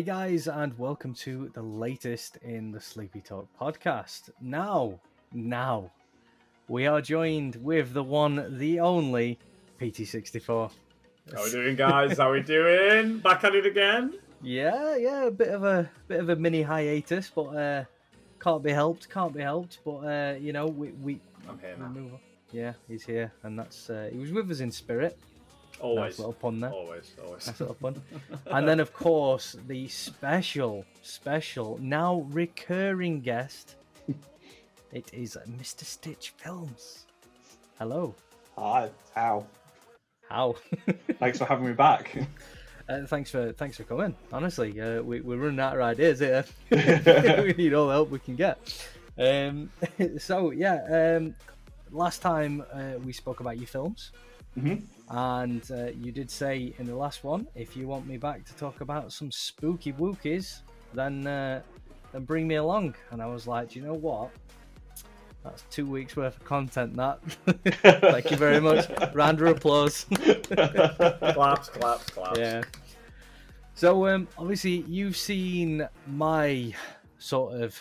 Hey guys, and welcome to the latest in the Sleepy Talk podcast. Now, now, we are joined with the one, the only PT64. How are we doing, guys? How are we doing? Back at it again? Yeah, yeah, a bit of a bit of a mini hiatus, but uh, can't be helped. Can't be helped. But uh, you know, we we, I'm here now. Yeah, he's here, and that's uh, he was with us in spirit. Nice Always. little pun there. Always, always. Nice little pun. and then, of course, the special, special, now recurring guest. It is Mr. Stitch Films. Hello. Hi, how? How? Thanks for having me back. Uh, thanks for thanks for coming. Honestly, uh, we, we're running out of ideas here. we need all the help we can get. Um, so yeah, um, last time uh, we spoke about your films, Mhm. And uh, you did say in the last one, if you want me back to talk about some spooky wookies, then uh, then bring me along. And I was like, do you know what? That's two weeks worth of content. That. Thank you very much. Round of applause. claps, claps, claps. Yeah. So um, obviously you've seen my sort of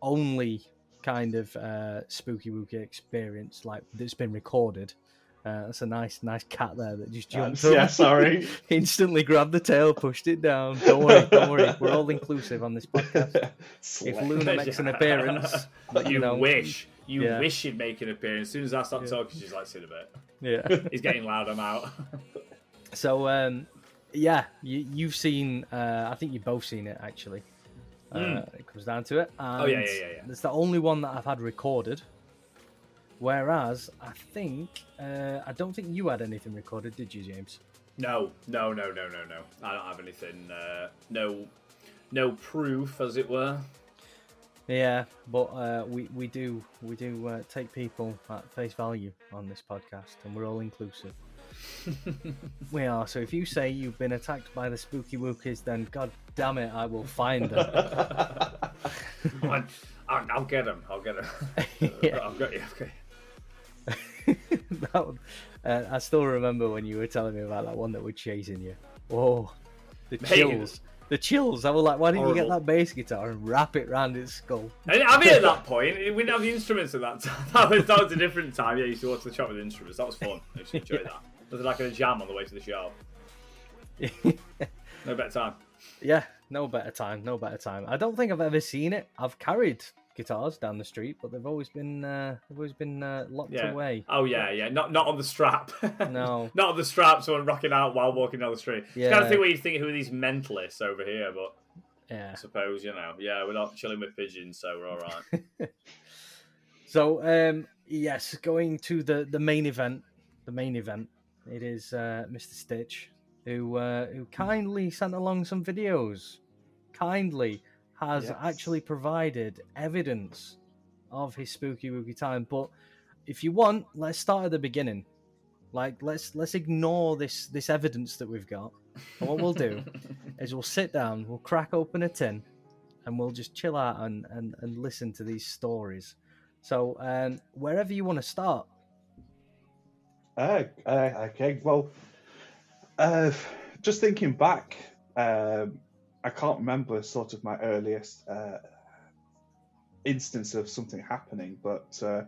only kind of uh, spooky wookie experience, like that's been recorded. Uh, that's a nice, nice cat there that just jumped yeah, up, sorry. instantly grabbed the tail, pushed it down. Don't worry, don't worry. We're all inclusive on this podcast. If Luna makes an appearance, But you know, wish. You Yeah. wish she'd make an appearance. As soon as I start Yeah. talking, she's like, sit a bit. yeah. He's getting loud, I'm out. So um, yeah, you, you've seen. Uh, I think you've both seen it actually. Uh, Mm. it comes down to it. Oh, yeah, yeah, yeah, yeah. It's the only one that I've had recorded. Whereas I think uh, I don't think you had anything recorded, did you, James? no, no, no, no, no, no. I don't have anything. Uh, no, no proof, as it were. Yeah, but uh, we we do we do uh, take people at face value on this podcast, and we're all inclusive. we are. So if you say you've been attacked by the spooky wookies, then god damn it, I will find them. I, I'll, I'll get them. I'll get them. Yeah. I've got you. Okay. that, one- uh, I still remember when you were telling me about that one that were chasing you. Oh, the Mate. chills. The chills. I was like, why didn't you get that bass guitar and wrap it round its skull? I, mean, at that point, we didn't have the instruments at that time. That was, that was a different time. Yeah, you used to watch the shop with instruments. That was fun. I used to enjoy that. Was it like a jam on the way to the show. No better time. yeah, no better time. No better time. I don't think I've ever seen it. I've carried guitars down the street, but they've always been uh, they've always been uh, locked Yeah. away. Oh yeah, yeah. Not not on the strap. No. not on the strap. Someone rocking out while walking down the street. It's kind of thing where you think who are these mentalists over here, but Yeah. I suppose you know, yeah, we're not chilling with pigeons, so we're all right. So um, yes, going to the the main event. The main event. It is uh, Mr. Stitch who uh, who kindly sent along some videos. Kindly has Yes. actually provided evidence of his spooky wooky time. But if you want, let's start at the beginning. Like let's let's ignore this this evidence that we've got. And what we'll do is we'll sit down, we'll crack open a tin, and we'll just chill out and, and, and listen to these stories. So, um, wherever you want to start. Uh, uh, okay, well, uh, just thinking back, um, I can't remember sort of my earliest uh, instance of something happening, but uh,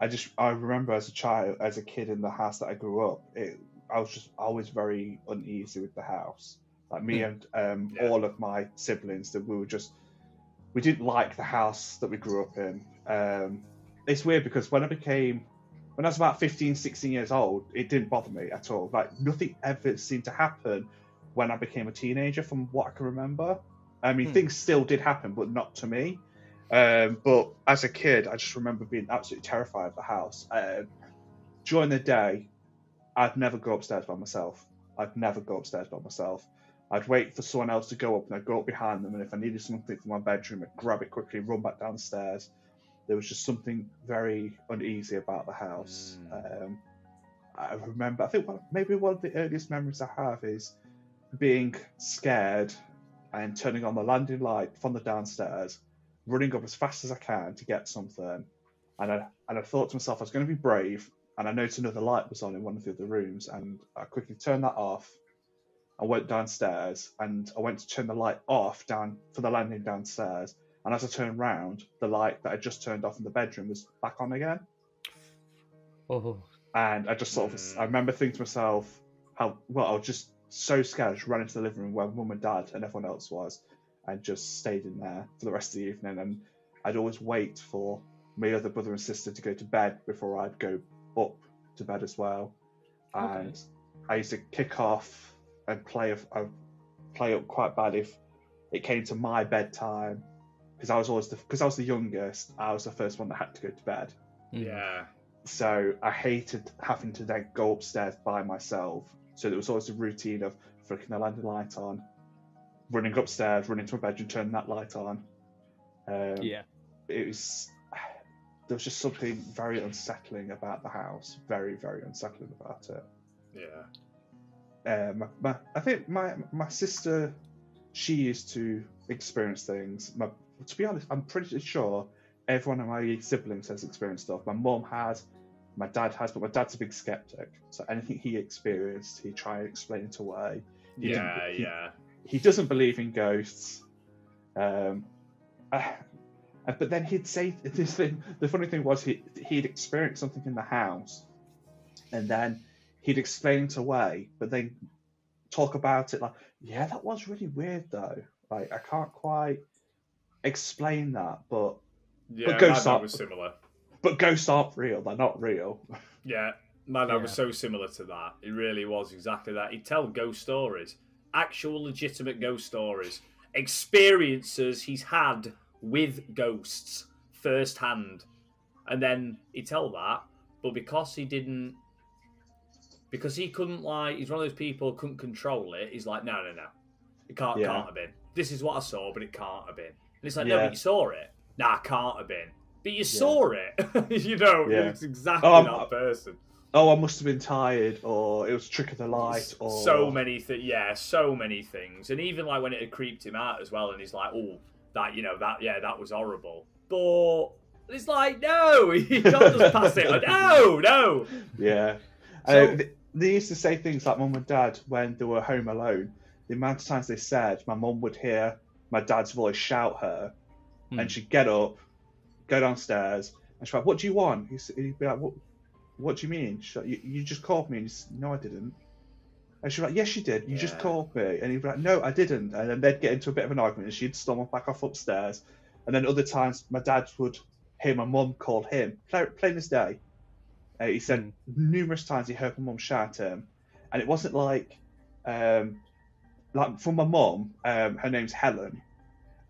I just I remember as a child, as a kid in the house that I grew up, it, I was just always very uneasy with the house. Like me and um, Yeah. all of my siblings, that we were just we didn't like the house that we grew up in. Um, it's weird because when I became when I was about 15, 16 years old, it didn't bother me at all. Like nothing ever seemed to happen when I became a teenager, from what I can remember. I mean, Hmm. things still did happen, but not to me. Um, but as a kid, I just remember being absolutely terrified of the house. Um, during the day, I'd never go upstairs by myself. I'd never go upstairs by myself. I'd wait for someone else to go up, and I'd go up behind them. And if I needed something from my bedroom, I'd grab it quickly, and run back downstairs. There was just something very uneasy about the house. Um, I remember, I think one, maybe one of the earliest memories I have is being scared and turning on the landing light from the downstairs, running up as fast as I can to get something. And I, and I thought to myself, I was going to be brave. And I noticed another light was on in one of the other rooms. And I quickly turned that off. I went downstairs and I went to turn the light off down for the landing downstairs. And as I turned round, the light that I just turned off in the bedroom was back on again. Oh, And I just sort of, I mm. remember thinking to myself, how, well, I was just so scared. I just ran into the living room where mum and dad and everyone else was and just stayed in there for the rest of the evening. And I'd always wait for my other brother and sister to go to bed before I'd go up to bed as well. And I used to kick off and play, I uh, play up quite bad if it came to my bedtime because I was always the because I was the youngest. I was the first one that had to go to bed. Yeah. So I hated having to then go upstairs by myself. So there was always a routine of flicking the landing light on, running upstairs, running to my bedroom, turning that light on. Um, yeah. It was there was just something very unsettling about the house. Very, very unsettling about it. Yeah. Um, my, I think my my sister, she used to experience things. My, to be honest, I'm pretty sure every one of my siblings has experienced stuff. My mom has, my dad has, but my dad's a big skeptic. So anything he experienced, he try and explain it away. He Yeah, he- yeah. He doesn't believe in ghosts. Um, but then he'd say this thing. The funny thing was he he'd experienced something in the house, and then he'd explain it away, but then talk about it like, yeah, that was really weird though. Like I can't quite explain that, but Yeah, ghosts my dad are- was similar. But ghosts aren't real. They're not real. Yeah, my dad was so similar to that. It really was exactly that. He'd tell ghost stories, actual legitimate ghost stories, experiences he's had with ghosts firsthand, and then he'd tell that. But because he didn't, because he couldn't like, he's one of those people who couldn't control it. He's like, no, no, no, it can't, Yeah. can't have been. This is what I saw, but it can't have been. And it's like, no, Yeah. but you saw it. Nah, can't have been. But you saw it. you know, Yeah. it's exactly Oh, I'm- that person. Oh, I must have been tired, or it was trick of the light, or So many things, yeah, so many things, and even like when it had creeped him out as well, and he's like, "Oh, that you know that yeah, that was horrible," but it's like, no, you can't just pass it. on. No, no. Yeah. So- uh, th- they used to say things like mum and dad when they were home alone. The amount of times they said my mum would hear my dad's voice shout her, Hmm. and she'd get up, go downstairs, and she'd be like, "What do you want?" He's- He'd be like, "What? What do you mean?" She's like, you, you just called me." And he's, "No, I didn't." And she'd be like, "Yes, you did. You just called me." And he'd be like, "No, I didn't." And then they'd get into a bit of an argument, and she'd storm back off upstairs. And then other times, my dad would hear my mum call him, plain, as day. Uh, he said Mm. numerous times he heard my mum shout at him, and it wasn't like, um, like for my mum, um, her name's Helen,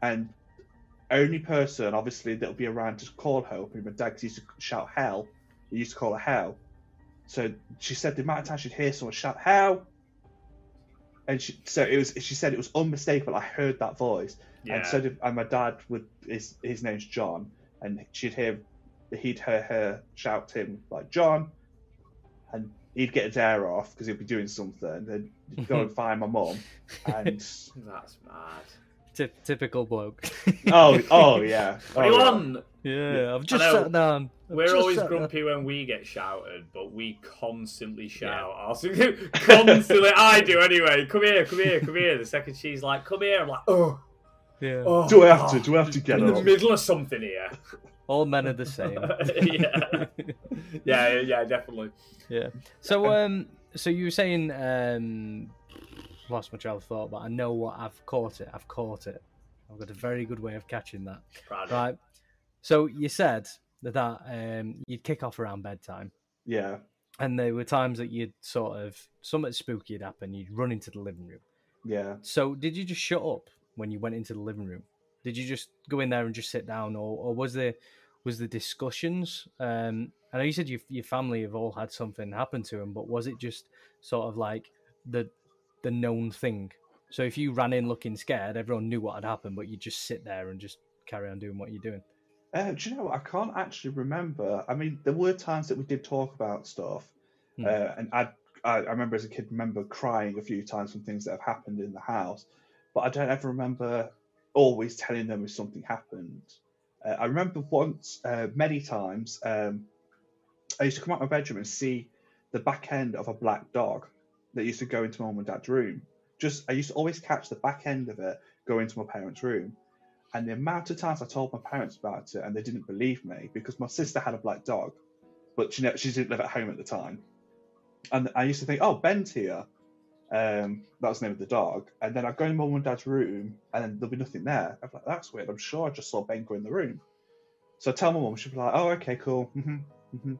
and only person obviously that'll be around to call her be my dad used to shout hell. He used to call her hell. So she said the amount of times she'd hear someone shout hell, and she, so it was. She said it was unmistakable. I heard that voice, Yeah, and so did, and my dad would his his name's John, and she'd hear he'd hear her shout to him like John, and he'd get his hair off because he'd be doing something. And then go and find my mum, and that's mad. Ty- typical bloke. oh oh yeah, What do you oh, yeah. want? yeah, I've just know. sat down. I've We're just always sat down. grumpy when we get shouted, but we constantly shout. Also, constantly, I do anyway. Come here, come here, come here. The second she's like, "Come here," I'm like, "Oh, Yeah. oh Do I have to? Do I have to get in the middle of something here?" All men are the same. yeah, yeah, yeah, definitely. Yeah. So um so you were saying um lost my trail of thought, but I know what I've caught it. I've caught it. I've got a very good way of catching that. Proud Right. So you said that, that um you'd kick off around bedtime. Yeah, And there were times that you'd sort of something spooky had happened, you'd run into the living room. yeah. So did you just shut up when you went into the living room? Did you just go in there and just sit down, or, or was there was the discussions? Um, I know you said your your family have all had something happen to them, but was it just sort of like the the known thing? So if you ran in looking scared, everyone knew what had happened, but you just sit there and just carry on doing what you're doing. Uh, do you know? what? I can't actually remember. I mean, there were times that we did talk about stuff, Hmm. uh, and I, I, I remember as a kid, remember crying a few times from things that have happened in the house, but I don't ever remember always telling them if something happened. Uh, I remember once, uh, many times, um, I used to come out my bedroom and see the back end of a black dog that used to go into mum and dad's room just I used to always catch the back end of it go into my parents' room. And the amount of times I told my parents about it and they didn't believe me because my sister had a black dog, but she, she didn't live at home at the time. And I used to think, oh, Ben's here. Um, that was the name of the dog. And then I'd go in mum and dad's room and then there'll be nothing there. I'm like, that's weird. I'm sure I just saw Ben go in the room. So I tell my mum, she'd be like, oh, okay, cool. hmm hmm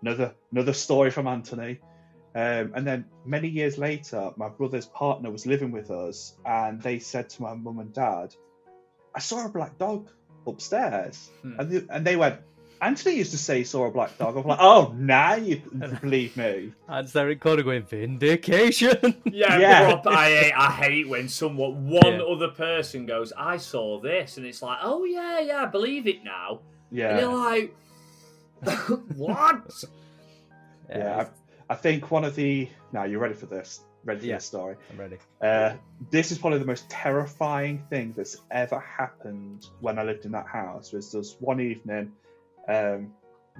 Another another story from Anthony. Um, and then many years later, my brother's partner was living with us, and they said to my mum and dad, "I saw a black dog upstairs," Hmm. and, they, and they went, "Anthony used to say he saw a black dog." I'm like, "Oh, now you believe me." And Derek Corder going vindication. Yeah, Yeah. prop- I hate, I hate when someone, one Yeah. other person goes, "I saw this," and it's like, "Oh yeah, yeah, I believe it now," Yeah. and Yeah, you're like, "What?" yeah. I, I think one of the now you're ready for this. Ready for Yeah. this story? I'm ready. Uh, this is probably the most terrifying thing that's ever happened when I lived in that house. Was this one evening, um,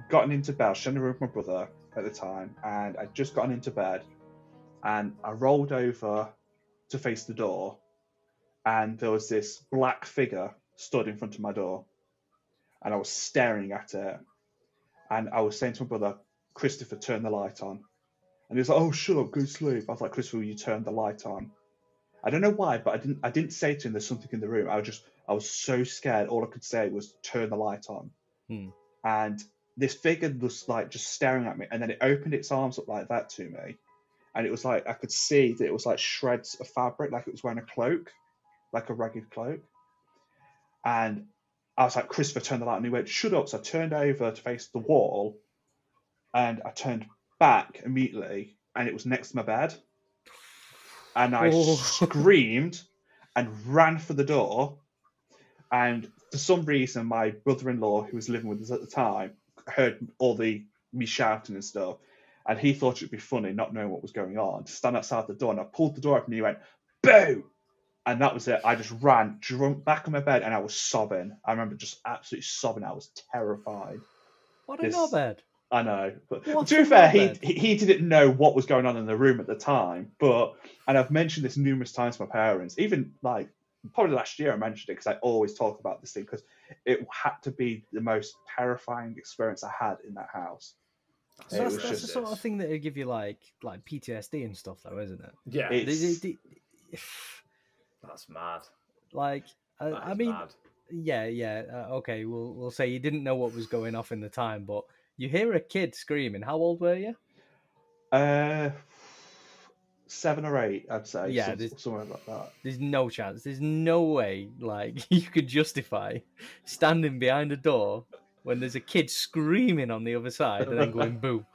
gotten into bed, I was sharing a room with my brother at the time, and I'd just gotten into bed, and I rolled over to face the door, and there was this black figure stood in front of my door, and I was staring at it, and I was saying to my brother, Christopher, turn the light on. And he was like, "Oh, shut up, go to sleep." I was like, "Christopher, will you turn the light on?" I don't know why, but I didn't. I didn't say to him, "There's something in the room." I was just, I was so scared. All I could say was, "Turn the light on." Hmm. And this figure was like just staring at me, and then it opened its arms up like that to me, and it was like I could see that it was like shreds of fabric, like it was wearing a cloak, like a ragged cloak. And I was like, "Christopher, turn the light," on." and he went, "Shut up!" So I turned over to face the wall, and I turned back immediately, and it was next to my bed. And I Oh. screamed and ran for the door. And for some reason, my brother-in-law, who was living with us at the time, heard all the me shouting and stuff, and he thought it'd be funny, not knowing what was going on, to stand outside the door. And I pulled the door open, and he went, "Boo!" And that was it. I just ran, drunk back on my bed, and I was sobbing. I remember just absolutely sobbing. I was terrified. What in This- bed? I know, but What to be fair, he bed? he he didn't know what was going on in the room at the time. But and I've mentioned this numerous times to my parents, even like probably last year I mentioned it because I always talk about this thing because it had to be the most terrifying experience I had in that house. So It that's, was that's the just- sort of thing that would give you like like PTSD and stuff, though, isn't it? Yeah, It- They- they- they- that's mad. like, I, That I is mean, mad. yeah, yeah, uh, okay. We'll we'll say you didn't know what was going off in the time, but you hear a kid screaming. How old were you? Uh, seven or eight, I'd say. Yeah, some- this- somewhere like that. There's no chance. There's no way, like, you could justify standing behind a door when there's a kid screaming on the other side and then going boo.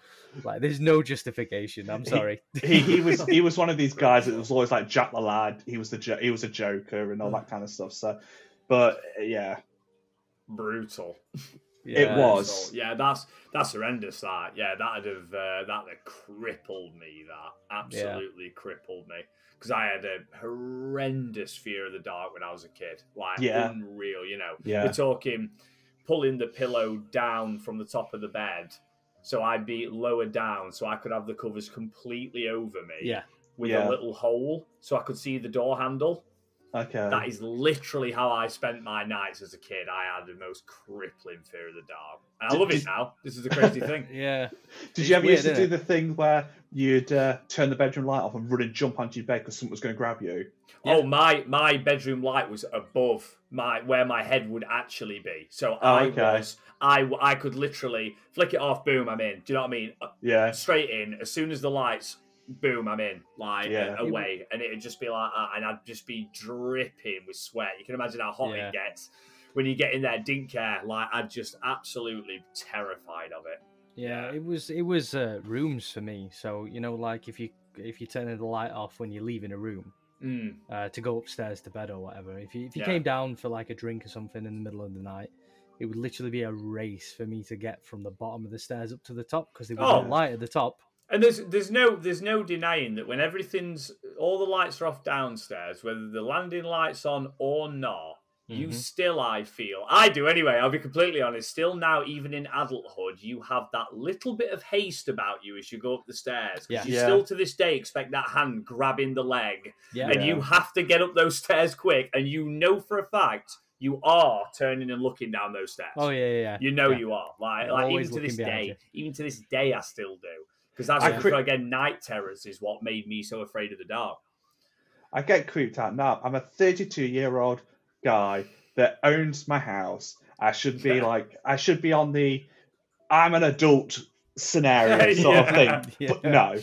Like, there's no justification. I'm He- sorry. He, he was he was one of these guys that was always like Jack the lad. He was the jo- he was a joker and all that kind of stuff. So, but yeah, Brutal. Yeah. was. So, yeah, that's that's horrendous. That yeah, that'd have uh, that'd have crippled me. That absolutely crippled me because I had a horrendous fear of the dark when I was a kid. Like Yeah. unreal. You know, Yeah. we're talking pulling the pillow down from the top of the bed. So I'd be lower down, so I could have the covers completely over me. Yeah. With Yeah. a little hole, so I could see the door handle. Okay. That is literally how I spent my nights as a kid. I had the most crippling fear of the dark. And I Did- love it now. This is the crazy thing. Yeah. Did It's you ever weird, used to do it? the thing where you'd uh, turn the bedroom light off and run and jump onto your bed because someone was going to grab you? Yeah. Oh, my my bedroom light was above my where my head would actually be. So Oh, I okay. was I I could literally flick it off, boom, I'm in. Do you know what I mean? Uh, Yeah. Straight in. As soon as the lights, boom, I'm in. Like Yeah. uh, away, and it'd just be like, that, and I'd just be dripping with sweat. You can imagine how hot Yeah. it gets when you get in there. Didn't care. Like I'd just absolutely terrified of it. Yeah, Yeah. it was it was uh, rooms for me. So you know, like if you if you turn the light off when you're leaving a room Mm. uh, to go upstairs to bed or whatever, if you if you came down for like a drink or something in the middle of the night, it would literally be a race for me to get from the bottom of the stairs up to the top because there was Oh. no light at the top. And there's there's no there's no denying that when everything's all the lights are off downstairs, whether the landing lights on or not, you Mhm. still, I feel, I do anyway, I'll be completely honest, still now, even in adulthood, you have that little bit of haste about you as you go up the stairs. 'cause Yeah. You Yeah. still to this day expect that hand grabbing the leg, Yeah, and Yeah. you have to get up those stairs quick, and you know for a fact you are turning and looking down those stairs. oh yeah, yeah, yeah. You know Yeah. you are. Like, like even to this looking behind day, even to this day, I still do. Because that's I cre- again, night terrors is what made me so afraid of the dark. I get creeped out now. I'm a 32 year old guy that owns my house. I should be Yeah. like, I should be on the I'm an adult scenario sort of Yeah. thing. But no.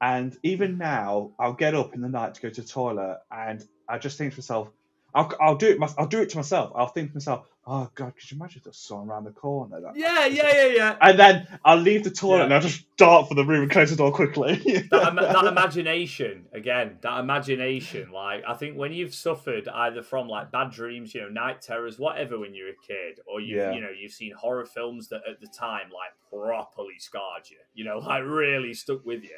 And even now, I'll get up in the night to go to the toilet, and I just think to myself, I'll, I'll do it. I'll do it to myself. I'll think to myself, "Oh God, could you imagine if there's someone around the corner?" That Yeah, yeah, yeah, yeah. And then I'll leave the toilet Yeah. and I'll just dart for the room and close the door quickly. that, ima- that imagination again that imagination like i think when you've suffered either from like bad dreams you know night terrors whatever when you're a kid or you Yeah. you know you've seen horror films that at the time like properly scarred you you know like really stuck with you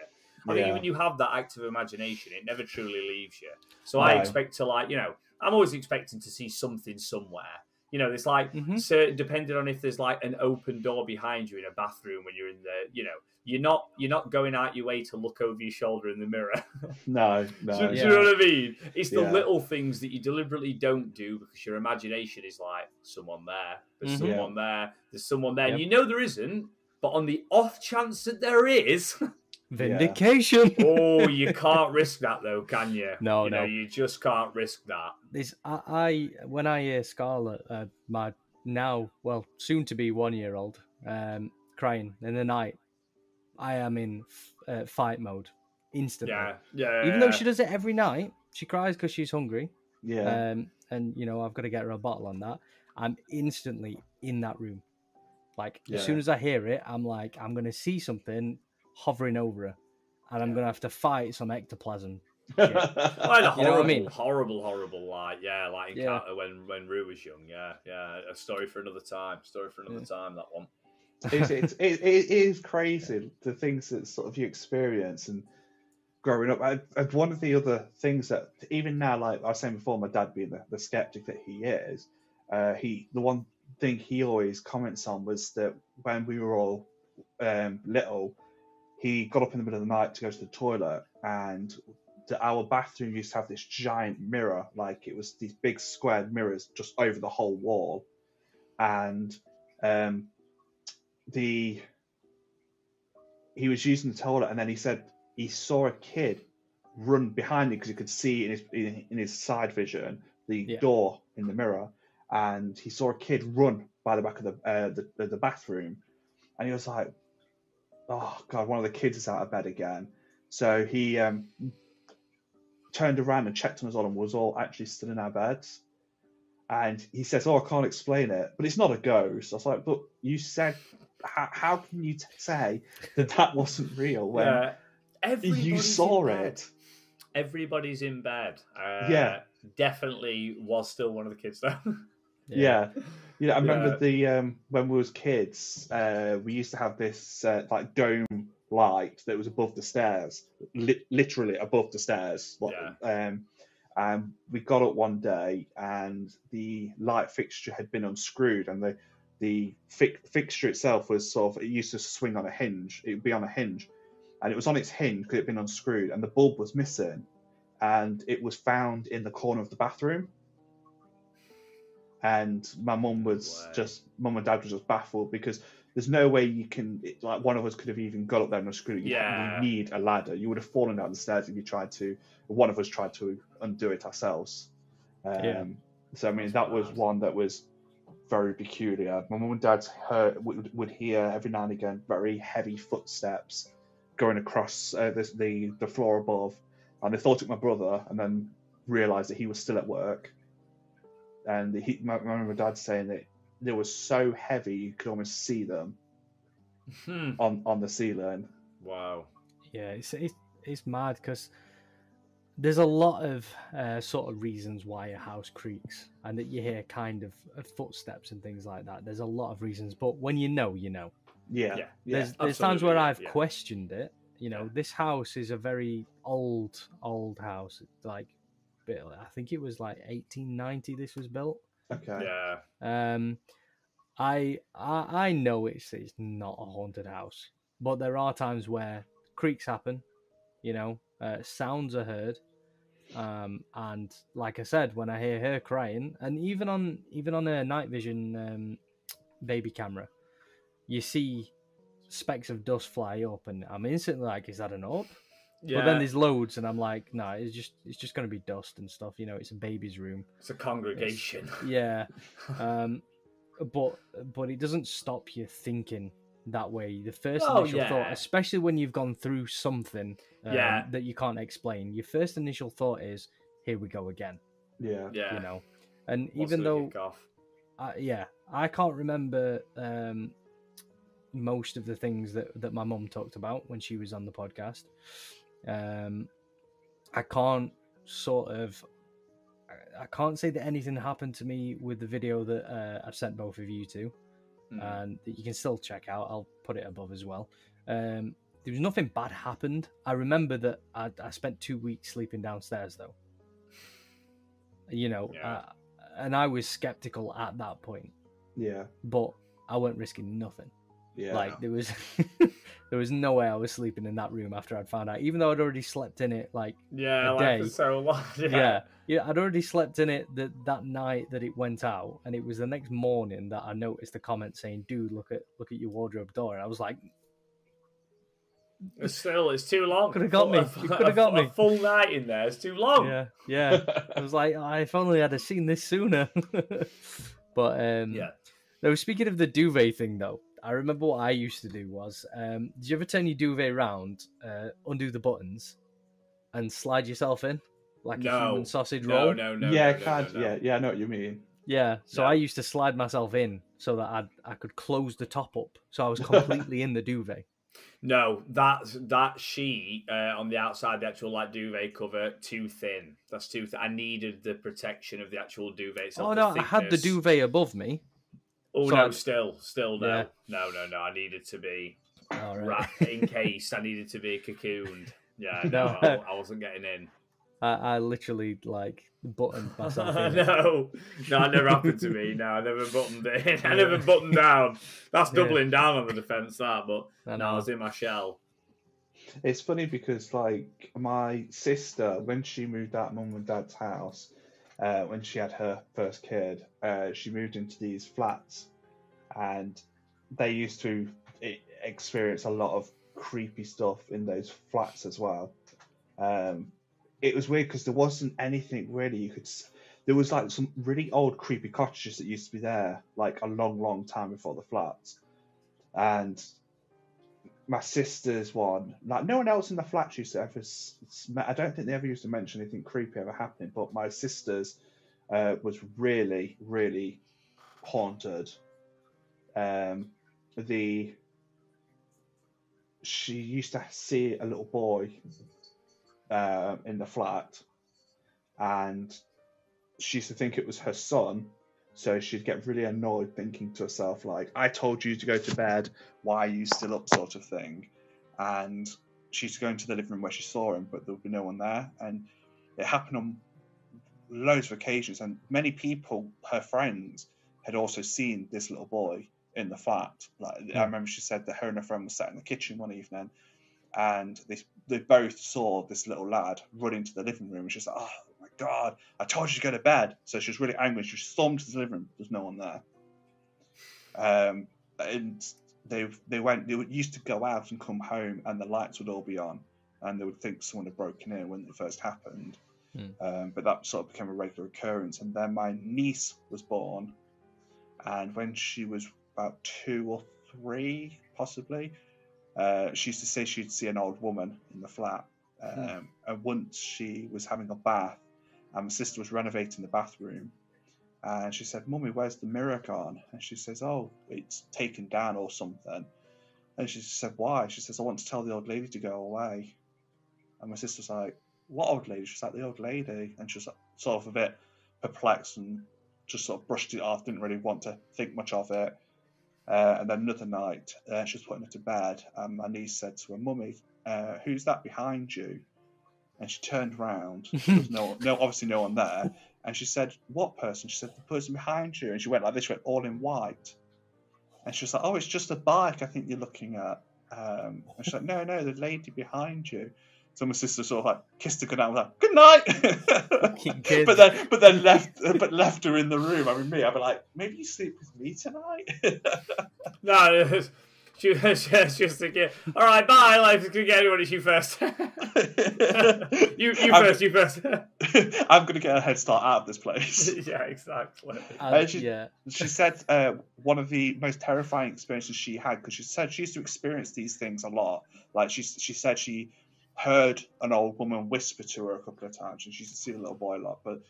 i think Yeah. when you have that active imagination it never truly leaves you so i expect to like you know i'm always expecting to see something somewhere you know, it's like Mhm. certain depending on if there's like an open door behind you in a bathroom when you're in the, you know, you're not you're not going out your way to look over your shoulder in the mirror. no, no. do, do you know what I mean? It's the Yeah. little things that you deliberately don't do because your imagination is like someone there, there's Mhm. someone there, there's someone there, and you know there isn't. But on the off chance that there is, Vindication. oh, you can't risk that though, can you? No, you know, no. you just can't risk that. This I, I when I hear Scarlett, uh, my now well soon to be one year old, um, crying in the night, I am in f- uh, fight mode instantly. Yeah, yeah. Even though she does it every night, she cries because she's hungry. Yeah. Um, and you know I've got to get her a bottle on that. I'm instantly in that room. Like Yeah. as soon as I hear it, I'm like I'm gonna see something hovering over her, and I'm gonna have to fight some ectoplasm. Quite a You know what I horrible, mean? horrible, horrible, like yeah, like Yeah. encounter when when Rue was young. Yeah, yeah. A story for another time. Story for another Yeah. time. That one. it's, it's, it, it is crazy the things that sort of you experience and growing up. I, and one of the other things that even now, like I was saying before, my dad being the, the skeptic that he is, uh, he the one thing he always comments on was that when we were all um, little, he got up in the middle of the night to go to the toilet and. The, our bathroom used to have this giant mirror, like it was these big squared mirrors just over the whole wall, and um, the he was using the toilet and then he said he saw a kid run behind him because he could see in his in, in his side vision the Yeah. door in the mirror and he saw a kid run by the back of the uh, the, the, the bathroom and he was like oh god one of the kids is out of bed again so he um, turned around and checked on us all and was all actually still in our beds and he says, "Oh, I can't explain it, but it's not a ghost." I was like, "But you said, how, how can you t- say that that wasn't real when yeah. you saw it?" Everybody's in bed. Uh, Yeah. definitely was still one of the kids though. Yeah, yeah. I remember Yeah. the um, when we was kids, uh, we used to have this uh, like dome light that was above the stairs, li- literally above the stairs. Like, Um, and we got up one day, and the light fixture had been unscrewed, and the the fi- fixture itself was sort of it used to swing on a hinge. It would be on a hinge, and it was on its hinge because it had been unscrewed, and the bulb was missing, and it was found in the corner of the bathroom. And my mum was Way. just, mum and dad was just baffled because there's no way you can, it, like one of us could have even got up there and unscrewed it. You, Yeah. you need a ladder. You would have fallen down the stairs if you tried to, one of us tried to undo it ourselves. Um, Yeah. So I mean, That's that was mad. one that was very peculiar. My mum and dad heard, would, would hear every now and again very heavy footsteps going across uh, the, the the floor above, and they thought it was my brother, and then realised that he was still at work. And he, my, my mum and dad saying that they were so heavy you could almost see them Hmm. on on the ceiling. Wow. Yeah, it's it's, it's mad because there's a lot of uh, sort of reasons why a house creaks and that you hear kind of uh, footsteps and things like that. There's a lot of reasons, but when you know, you know. Yeah, Yeah. yeah, There's there's times where absolutely, I've yeah. questioned it. You know, Yeah. this house is a very old old house. It's like, bit- I think it was like 1890. This was built. Okay. Yeah. Um, I, I I know it's it's not a haunted house, but there are times where creaks happen, you know, uh, sounds are heard, um, and like I said, when I hear her crying, and even on even on a night vision um, baby camera, you see specks of dust fly up, and I'm instantly like, is that an up? Yeah. But then there's loads, and I'm like, no, it's just it's just gonna be dust and stuff. You know, it's a baby's room. it's a congregation. Yeah, um, but but it doesn't stop you thinking that way. The first Oh, initial thought, especially when you've gone through something um, Yeah. that you can't explain, your first initial thought is, "Here we go again." Yeah. yeah. You know, and What's even though kickoff? I, yeah, I can't remember um, most of the things that, that my mum talked about when she was on the podcast. Um, I can't sort of, I- I can't say that anything happened to me with the video that uh, I've sent both of you to, Mm. and that you can still check out. I'll put it above as well. Um, there was nothing bad happened. I remember that I, I spent two weeks sleeping downstairs though. You know, Yeah. uh, and I was skeptical at that point, Yeah. but I wasn't risking nothing. Yeah. Like there was, there was no way I was sleeping in that room after I'd found out, even though I'd already slept in it. Like yeah, a like for day. so long. Yeah. yeah. yeah, I'd already slept in it that that night that it went out, and it was the next morning that I noticed the comment saying, "Dude, look at look at your wardrobe door," and I was like, But still, it's too long. Coulda got me. You coulda got a me. full night in there. It's too long. "Yeah, yeah." I was like, "Oh, "If only I'd have seen this sooner." but um, Yeah. No, speaking of the duvet thing, though, I remember what I used to do was, um, did you ever turn your duvet round, uh, undo the buttons, and slide yourself in like a human sausage No, roll? no, no. yeah, no, no, kind no, no. yeah, yeah, I know what you mean. Yeah, so No. I used to slide myself in so that I I could close the top up, so I was completely in the duvet. No, that that sheet uh, on the outside, the actual like duvet cover, too thin. That's too thin. I needed the protection of the actual duvet. itself, oh the no, I had the duvet above me. Oh so no, I- still, still no, Yeah. no, no, no. I needed to be All right. wrapped, encased. I needed to be cocooned. Yeah, No. no, I, I wasn't getting in. I, I literally like buttoned myself in. no, no, it never happened to me. No, I never buttoned in. I never buttoned down. That's Yeah. doubling down on the defence, that. But I no, I was in my shell. It's funny because like my sister, when she moved out of mum and dad's house, uh, when she had her first kid, uh, she moved into these flats, and they used to experience a lot of creepy stuff in those flats as well. Um, it was weird because there wasn't anything really you could. There was like some really old creepy cottages that used to be there, like a long, long time before the flats, and my sister's one, like no one else in the flat used to ever. I don't think they ever used to mention anything creepy ever happening, but my sister's uh, was really, really haunted. Um, the she used to see a little boy uh, in the flat, and she used to think it was her son. So she'd get really annoyed, thinking to herself, like, "I told you to go to bed. Why are you still up?" sort of thing. And she used to the living room where she saw him, but there would be no one there. And it happened on loads of occasions, and many people, her friends, had also seen this little boy in the flat. Like I hmm. remember, she said that her and her friend were sat in the kitchen one evening, and they they both saw this little lad run into the living room. And she's like, "Oh god, I told you to go to bed!" So she was really angry. She stormed to the living room. There's no one there. Um, and they they went. They would, used to go out and come home, and the lights would all be on, and they would think someone had broken in when it first happened. Hmm. Um, but that sort of became a regular occurrence. And then my niece was born, and when she was about two or three, possibly, uh, she used to say she'd see an old woman in the flat. Um, And once she was having a bath, and my sister was renovating the bathroom, and she said, "Mummy, where's the mirror gone?" And she says, "Oh, it's taken down or something." And she said, "Why?" She says, "I want to tell the old lady to go away." And my sister's like, "What old lady?" She's like, "The old lady," and she was sort of a bit perplexed and just sort of brushed it off. Didn't really want to think much of it. Uh, and then another night, uh, she was putting her to bed, and my niece said to her, "Mummy, uh, who's that behind you?" And she turned round. There was no, no, obviously no one there. And she said, What person? She said, The person behind you. And she went like this, she went all in white. And she was like, Oh, it's just a bike I think you're looking at. Um, and she's like, No, no, the lady behind you. So my sister sort of like kissed her goodnight, and was like, "Good night," but then but then left but left her in the room. I mean, me, I'd be like, "Maybe you sleep with me tonight." No, she was just thinking, all right, bye. Like, can get anyone It's you first. you, you I'm- first, you first. I'm gonna get a head start out of this place. yeah, exactly. And, Uh, she- yeah, she said uh, one of the most terrifying experiences she had because she said she used to experience these things a lot. Like she she said she heard an old woman whisper to her a couple of times, and she used to see the little boy a lot. But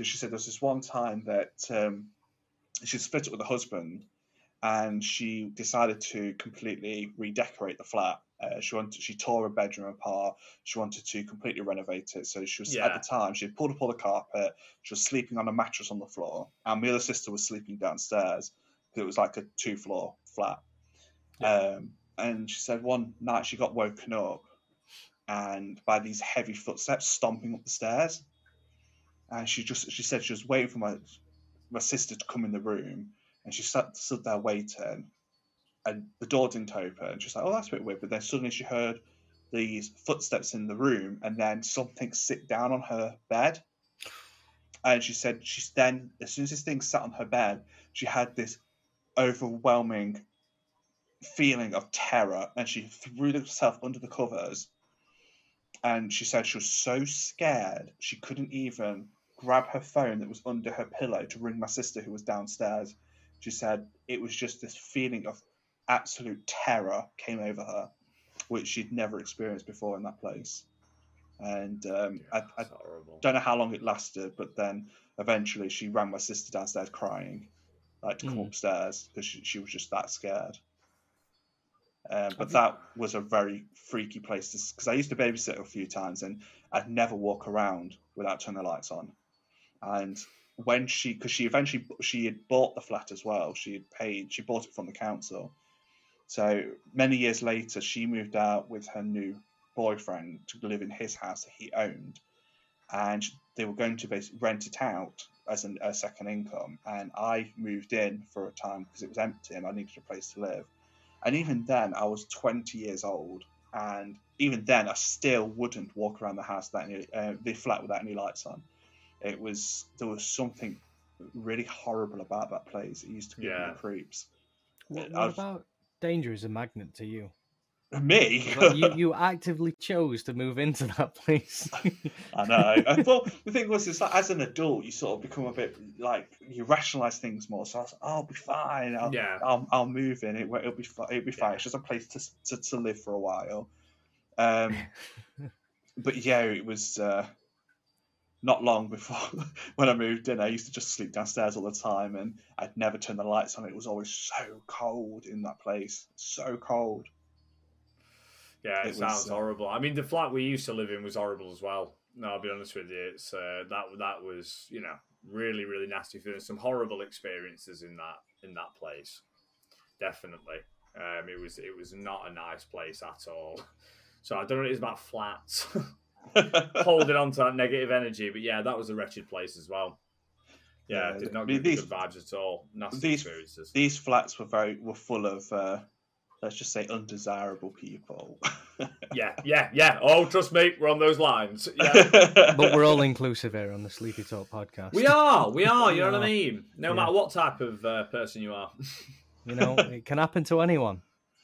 she said there's this one time that um, she split up with her husband, and she decided to completely redecorate the flat. Uh, she wanted she tore her bedroom apart. She wanted to completely renovate it. So she was Yeah. at the time she had pulled up all the carpet. She was sleeping on a mattress on the floor, and my other sister was sleeping downstairs. It was like a two floor flat. Um, and she said one night she got woken up, and by these heavy footsteps stomping up the stairs. And she just she said she was waiting for my my sister to come in the room, and she sat stood there waiting, and the door didn't open. And She's like, "Oh, that's a bit weird." But then suddenly she heard these footsteps in the room, and then something sit down on her bed. And she said she's then, as soon as this thing sat on her bed, she had this overwhelming feeling of terror, and she threw herself under the covers. And she said she was so scared she couldn't even grab her phone that was under her pillow to ring my sister who was downstairs. She said it was just this feeling of absolute terror came over her, which she'd never experienced before in that place. And um, I, I don't know how long it lasted, but then eventually she ran my sister downstairs crying, like to come Mm. upstairs because she, she was just that scared. Um, but Have you- that was a very freaky place to because I used to babysit a few times and I'd never walk around without turning the lights on. And when she, because she eventually she had bought the flat as well, she had paid, she bought it from the council. So many years later, she moved out with her new boyfriend to live in his house that he owned, and they were going to basically rent it out as an, a second income. And I moved in for a time because it was empty and I needed a place to live. And even then, I was 20 years old, and even then, I still wouldn't walk around the house that uh, the flat without any lights on. It was there was something really horrible about that place. It used to give me Yeah. the creeps. what, what was- about danger as a magnet to you? Me, Like, you, you actively chose to move into that place. I know. I thought the thing was, it's like as an adult, you sort of become a bit like you rationalize things more. So I was like, I'll be fine. I'll, Yeah. I'll, I'll move in. It, will- it'll be fine. It'll be fine. It's just a place to, to, to live for a while. Um, but yeah, it was uh, not long before when I moved in. I used to just sleep downstairs all the time, and I'd never turn the lights on. It was always so cold in that place. So cold. Yeah, it, It sounds uh, horrible. I mean, the flat we used to live in was horrible as well. No, I'll be honest with you. It's uh, that that was you know really really nasty feeling. Some horrible experiences in that in that place. Definitely, um, it was it was not a nice place at all. So I don't know what it is about flats holding on to that negative energy, but yeah, that was a wretched place as well. Yeah, Yeah, did not I mean, give me these- good vibes at all. Nasty these- experiences. These flats were very were full of uh, let's just say undesirable people. Yeah, yeah, yeah. Oh, trust me, we're on those lines. Yeah. but we're all inclusive here on the Sleepy Talk podcast. We are, we are. You know what I mean. No Yeah. matter what type of uh, person you are. You know, it can happen to anyone.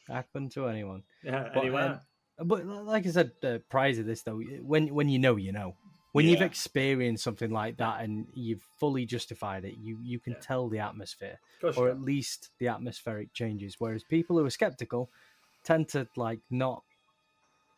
Happen to anyone. yeah. But, Anywhere. um, But like I said uh, prior to this, though, when when you know, you know. When you've experienced something like that and you've fully justified it, you you can Yeah. tell the atmosphere, or at least the atmospheric changes. Whereas people who are skeptical tend to like not.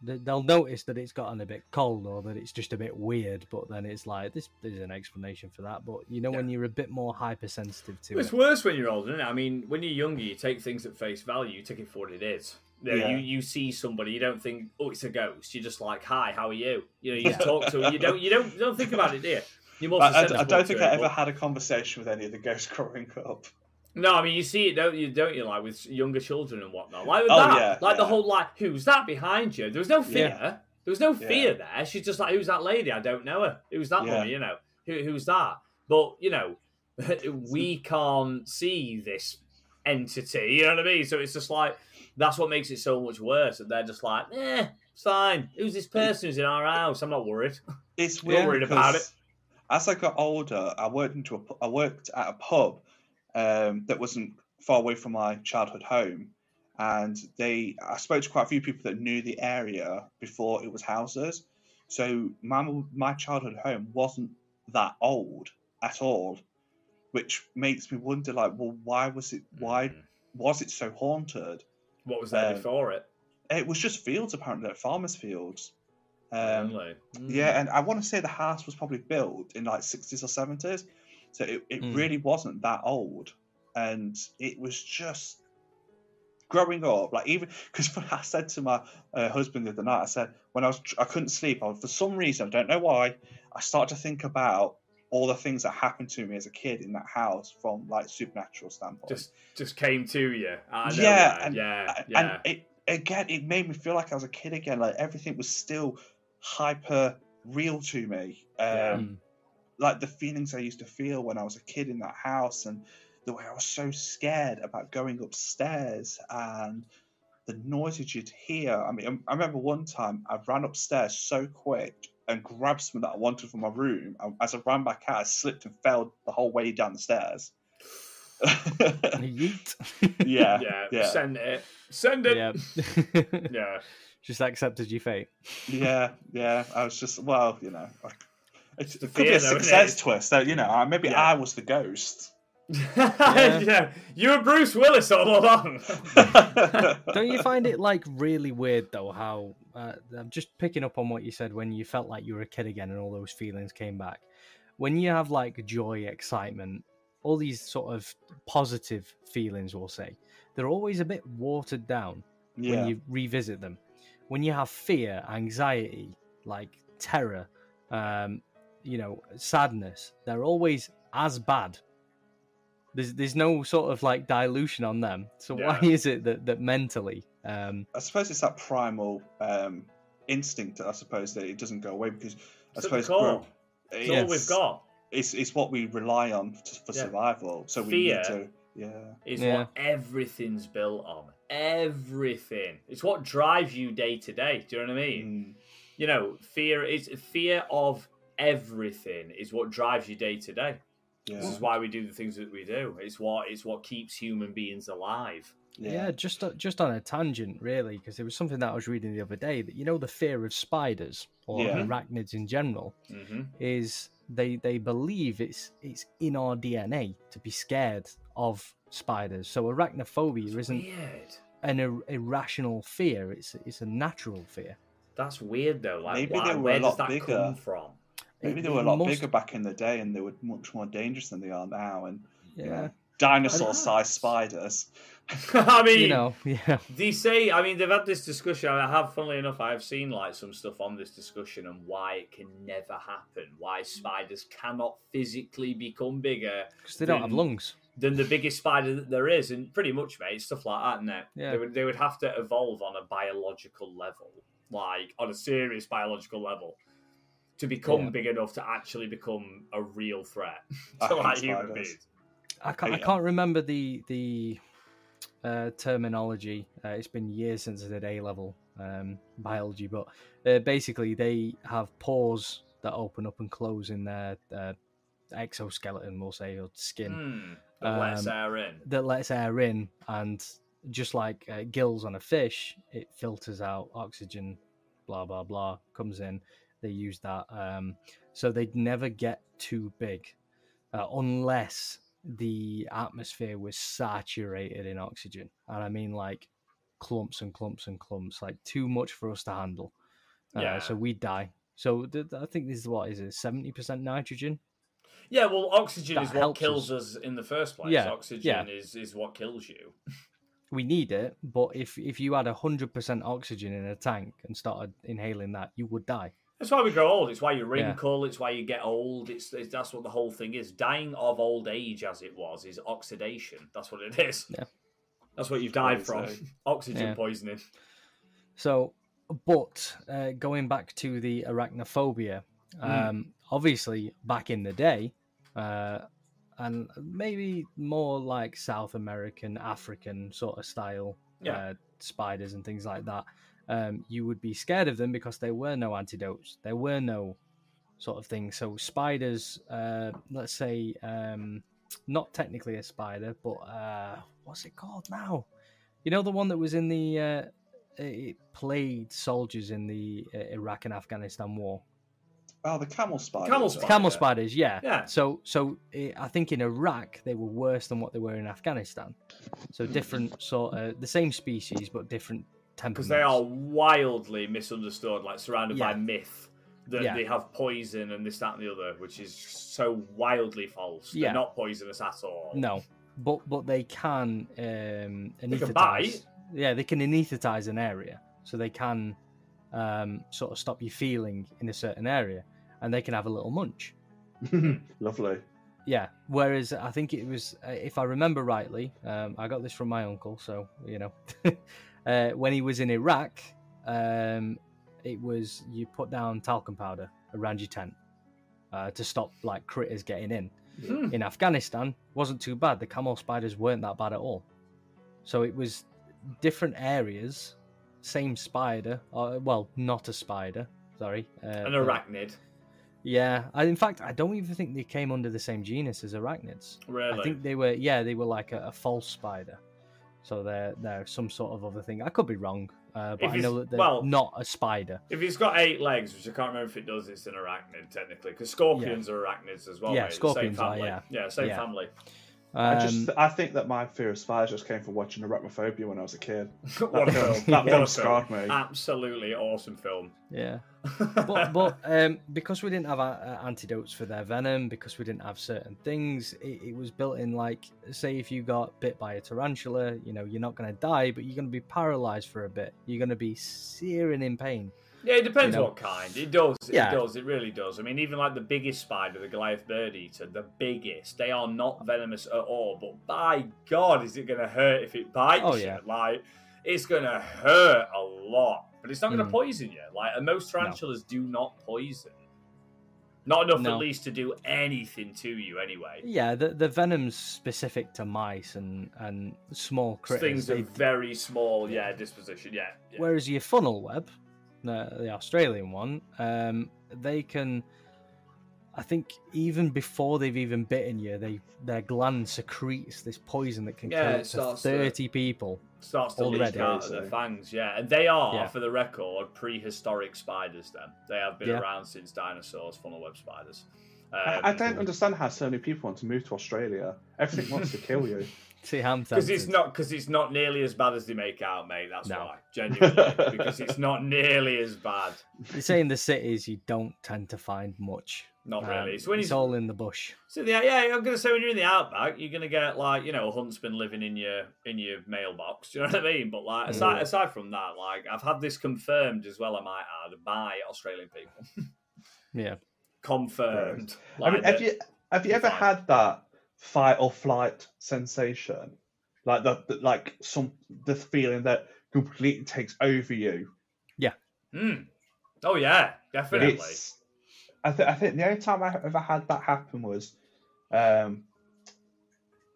they- They'll notice that it's gotten a bit cold or that it's just a bit weird, but then it's like this. There's an explanation for that. But you know, when you're a bit more hypersensitive to It's it, worse when you're older, isn't it? I mean, when you're younger, you take things at face value. You take it for what it is. You, know, Yeah. you you see somebody, you don't think, oh, it's a ghost. You're just like, hi, how are you? You know, you talk to it. You don't you don't you don't think about it, do you? More I, I- I don't think it, I ever but- had a conversation with any of the ghosts growing up. No, I mean you see it, don't you? Don't you? Like with younger children and whatnot. Like with Oh, that, yeah, like the whole like, who's that behind you? There was no fear. There was no fear there. She's just like, who's that lady? I don't know her. Who's that Yeah. woman? You know, Who, who's that? But you know, we can't see this entity. You know what I mean? So it's just like that's what makes it so much worse. That they're just like, eh, it's fine. Who's this person who's in our house? I'm not worried. It's Not weird worried about because As I got older, I worked into a I worked at a pub um, that wasn't far away from my childhood home, and they I spoke to quite a few people that knew the area before it was houses. So my my childhood home wasn't that old at all, which makes me wonder like, well, why was it why Mm. was it so haunted? What was there Um, before it? It was just fields apparently, like farmers' fields. Um, Really? yeah, and I want to say the house was probably built in like 60s or 70s. So it, it Mm. really wasn't that old. And it was just growing up, like even because I said to my uh, husband the other night, I said, when I was, I couldn't sleep, I, for some reason, I don't know why, I started to think about all the things that happened to me as a kid in that house from like supernatural standpoint. just just came to you. Yeah, and- yeah, yeah. and it again it made me feel like I was a kid again. Like everything was still hyper real to me. Um, Yeah. Like the feelings I used to feel when I was a kid in that house, and the way I was so scared about going upstairs and the noises you'd hear. I mean, I remember one time I ran upstairs so quick and grabbed something that I wanted from my room. and As I ran back out, I slipped and fell the whole way down the stairs. Yeet. yeah, yeah, yeah. send it. Send it. yeah. Yeah. Just accepted your fate. yeah, yeah. I was just well, you know, like, it, it could be a though, six it? twist. So you know, maybe Yeah. I was the ghost. yeah. You were Bruce Willis all along. Don't you find it like really weird though? How uh, I'm just picking up on what you said when you felt like you were a kid again and all those feelings came back. When you have like joy, excitement, all these sort of positive feelings, we'll say, they're always a bit watered down yeah, when you revisit them. When you have fear, anxiety, like terror, um, you know, sadness, they're always as bad. There's there's no sort of like dilution on them. So why is it that that mentally, um, I suppose it's that primal um, instinct. I suppose that it doesn't go away because I It's the suppose core. grow- It's all we've got. It's it's what we rely on to, for Yeah. survival. So we Fear. need to. Yeah, Is Yeah. what everything's built on. Everything. It's what drives you day to day. Do you know what I mean? Mm, You know, fear is fear of everything is what drives you day to day. This is why we do the things that we do. It's what it's what keeps human beings alive. yeah, just uh, just on a tangent, really, because there was something that I was reading the other day that you know the fear of spiders or Yeah. arachnids in general hmm is they they believe it's it's in our DNA to be scared of spiders. So arachnophobia isn't Weird. an ir- irrational fear; it's it's a natural fear. That's weird though. Like, Maybe why, they were a where does lot that bigger. come from? Maybe they were a lot must- bigger back in the day, and they were much more dangerous than they are now. And you Yeah, know, dinosaur-sized spiders. I mean, you know, yeah, They say, I mean, they've had this discussion. I have, funnily enough, I've seen like some stuff on this discussion and why it can never happen. Why spiders cannot physically become bigger because they don't have lungs. than the biggest spider that there is, and pretty much, mate, stuff like that. And Yeah. they would they would have to evolve on a biological level, like on a serious biological level, to become Yeah. big enough to actually become a real threat I to hate like human beings. I can't, I can't remember the the uh, terminology. Uh, it's been years since I did A level um, biology, but uh, basically they have pores that open up and close in their uh, exoskeleton, we'll say, or skin Hmm. That lets Um, air in. that lets air in, and just like uh, gills on a fish, it filters out oxygen. Blah blah blah comes in. They use that, um, so they'd never get too big, uh, unless the atmosphere was saturated in oxygen, and I mean like clumps and clumps and clumps, like too much for us to handle. Uh, Yeah. So we die. So th- I think this is what is it, seventy percent nitrogen? Yeah, well, oxygen That is what kills us. in the first place. Yeah, Oxygen yeah. is is what kills you. we need it, but if if you had hundred percent oxygen in a tank and started inhaling that, you would die. That's why we grow old. It's why you Yeah. wrinkle. It's why you get old. It's, it's that's what the whole thing is. Dying of old age, as it was, is oxidation. That's what it is. Yeah. That's what you've died from. Oxygen Yeah. poisoning. So, but uh, going back to the arachnophobia, Mm. um, obviously back in the day, uh, and maybe more like South American, African sort of style Yeah. uh, spiders and things like that. Um, you would be scared of them because there were no antidotes. There were no sort of thing. So spiders, uh, let's say, um, not technically a spider, but uh, what's it called now? You know the one that was in the uh, it played soldiers in the uh, Iraq and Afghanistan war. Oh, the camel spider. Camel spider. Camel spiders, yeah. Yeah. So, so eh, I think in Iraq they were worse than what they were in Afghanistan. So different sort of the same species but different temperaments. Because they are wildly misunderstood, like surrounded by myth that Yeah. they have poison and this, that, and the other, which is so wildly false. Yeah. They're not poisonous at all. No, but but they can um, can bite. Yeah, they can anesthetize an area, so they can um, sort of stop you feeling in a certain area, and they can have a little munch. Lovely. Yeah. Whereas I think it was, uh, if I remember rightly, um, I got this from my uncle. So you know, uh, when he was in Iraq, um, it was you put down talcum powder around your tent uh, to stop like critters getting in. Hmm. In Afghanistan, wasn't too bad. The camel spiders weren't that bad at all. So it was different areas, same spider. Or, well, not a spider. Sorry, uh, An arachnid, yeah, I, in fact, I don't even think they came under the same genus as arachnids. really. I think they were, yeah, they were like a, a false spider. So they're they're some sort of other thing. I could be wrong, uh, but If I know that they're well- not a spider. If it's got eight legs, which I can't remember if it does, it's an arachnid technically. Because scorpions are arachnids as well. Yeah, mate. Scorpions same are, family. yeah. same Yeah. family. I Um, just I think that my fear of spiders just came from watching Arachnophobia when I was a kid. what That film, film! that What film scarred me. Absolutely awesome film. yeah, but but um, because we didn't have uh, antidotes for their venom, because we didn't have certain things, it, it was built in. Like, say, if you got bit by a tarantula, you know, you're not going to die, but you're going to be paralyzed for a bit. You're going to be searing in pain. Yeah, it depends You know? what kind. It does. Yeah. It does. It really does. I mean, even like the biggest spider, the Goliath bird eater, the biggest, they are not venomous at all. But by God, is it going to hurt if it bites Oh, you? yeah. Like, it's going to hurt a lot. But it's not going to Mm. poison you. Like, most tarantulas do not poison. Not enough, No. at least, to do anything to you, anyway. Yeah, the the venom's specific to mice and and small critters. Things They- of very small, yeah, disposition. Yeah. yeah. Whereas your funnel web, the, the Australian one, um, they can. I think even before they've even bitten you, they their gland secretes this poison that can Yeah, kill it up to starts to- thirty people. starts to leak Already. out of their fangs, yeah. And they are, Yeah. for the record, prehistoric spiders. Then they have been Yeah. around since dinosaurs, funnel web spiders. I, Um, I don't understand how so many people want to move to Australia. Everything wants to kill you. See, I'm because it's not because it's not nearly as bad as they make out, mate. That's No. why, genuinely, because it's not nearly as bad. You say in the cities you don't tend to find much. Not Um, really. It's when it's all in the bush. So yeah, yeah, I'm gonna say when you're in the outback, you're gonna get like you know a huntsman living in your in your mailbox. Do you know what I mean? But like aside Mm. aside from that, like I've had this confirmed as well. I might add by Australian people. Yeah. confirmed. I mean, have you have you ever Fine. had that fight or flight sensation, like the, the like some the feeling that completely takes over you? Yeah. Mm. Oh yeah, definitely. It's, I, th- I think the only time I ever had that happen was, um,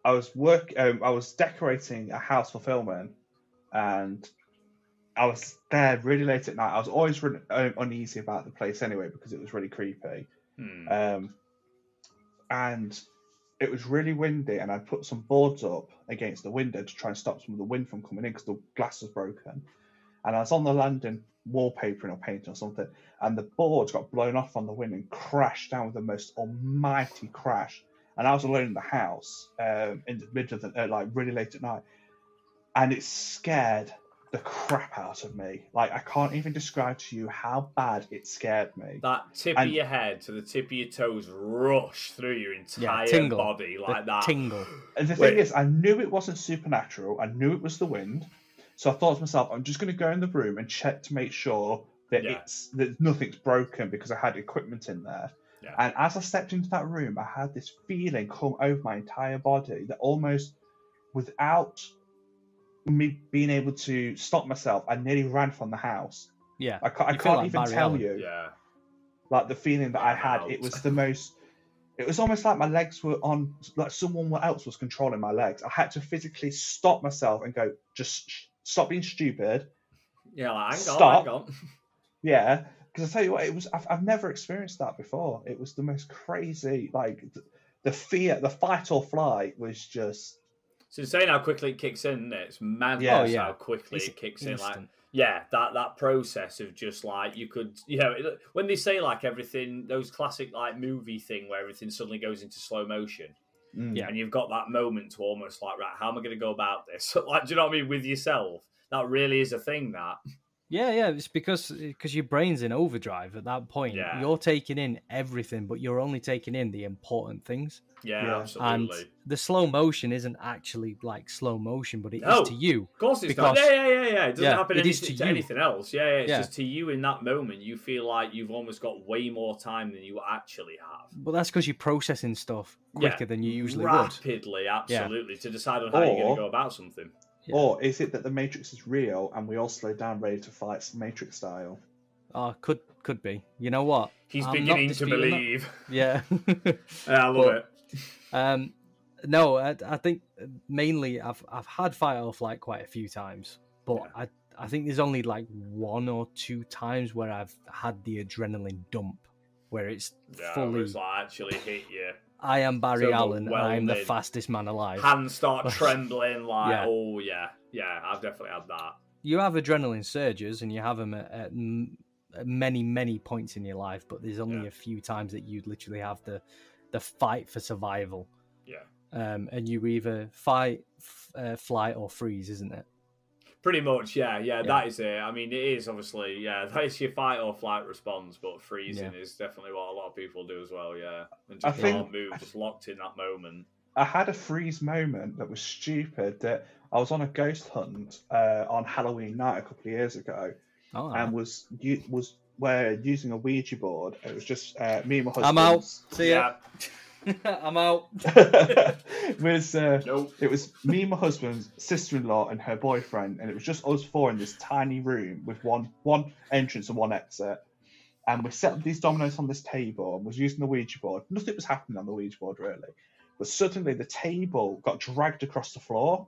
I was work. Um, I was decorating a house for filming, and I was there really late at night. I was always really um, uneasy about the place anyway because it was really creepy. Hmm. Um, and it was really windy, and I put some boards up against the window to try and stop some of the wind from coming in because the glass was broken. And I was on the landing wallpapering or painting or something, and the boards got blown off on the wind and crashed down with the most almighty crash. And I was alone in the house um, in the middle of the uh, like really late at night, and it scared the crap out of me. Like I can't even describe to you how bad it scared me. that tip and- of your head to the tip of your toes rush through your entire tingle. body The like that. tingle. And the Wait. thing is, I knew it wasn't supernatural. I knew it was the wind. So I thought to myself, I'm just going to go in the room and check to make sure that Yeah. it's that nothing's broken because I had equipment in there. Yeah. And as I stepped into that room, I had this feeling come over my entire body that almost, without me being able to stop myself, I nearly ran from the house. Yeah. I can't, I can't like even Barry tell Allen. you Yeah. like the feeling that I had. Out. It was the most. it was almost like my legs were on, like someone else was controlling my legs. I had to physically stop myself and go, just sh- stop being stupid. Yeah, like, hang Stop. on, hang. Yeah, because I tell you what, it was. I've, I've never experienced that before. It was the most crazy, like th- the fear, the fight or flight was just. It's insane how quickly it kicks in, isn't it? It's madness Yeah. Oh, yeah. how quickly It's it kicks in. Like, yeah, that that process of just like you could, you know, when they say like everything, those classic like movie thing where everything suddenly goes into slow motion, mm. Yeah. and you've got that moment to almost like, right, how am I going to go about this? like, do you know what I mean? With yourself, that really is a thing. That Yeah, yeah, it's because eh, because your brain's in overdrive at that point. Yeah. You're taking in everything, but you're only taking in the important things. yeah, Yeah. absolutely. And the slow motion isn't actually like slow motion, but it is No. to you. Of course, it's not. Yeah, yeah, yeah, yeah. It doesn't Yeah, happen it is anything, to to, you. anything else. Yeah, yeah. It's Yeah. just to you in that moment. You feel like you've almost got way more time than you actually have. But that's because you're processing stuff Yeah. quicker than you usually would. rapidly, absolutely, to decide on how you're going to go about something. Yeah. Or is it that the Matrix is real and we all slow down ready to fight Matrix style? Oh, could could be. You know what? He's I'm not beginning to disputing that. believe. Yeah. Yeah, I love But- it. um, no, I, I think mainly I've I've had fight or flight quite a few times, but Yeah. I I think there's only like one or two times where I've had the adrenaline dump, where it's Yeah, fully. it's like actually hit you. I am Barry so Allen. and I'm the fastest man alive. Hands start trembling. Like, Yeah. oh yeah, yeah. I've definitely had that. you have adrenaline surges and you have them at, at at many many points in your life but there's only Yeah. a few times that you literally have the the fight for survival Yeah. um and you either fight f- uh, flight or freeze isn't it Pretty much, yeah, yeah, Yeah. that is it. I mean, it is obviously, yeah, that is your fight or flight response, but freezing is definitely what a lot of people do as well, yeah. And I just think- can't move, just locked in that moment. I had a freeze moment that was stupid. That I was on a ghost hunt uh, on Halloween night a couple of years ago, oh and was u- was where using a Ouija board. It was just uh, me and my husband. i'm out see Yeah, ya i'm out was uh, nope. it was me, my husband, sister-in-law, and her boyfriend, and it was just us four in this tiny room with one one entrance and one exit. And we set up these dominoes on this table and was using the Ouija board. Nothing was happening on the Ouija board really, but suddenly the table got dragged across the floor.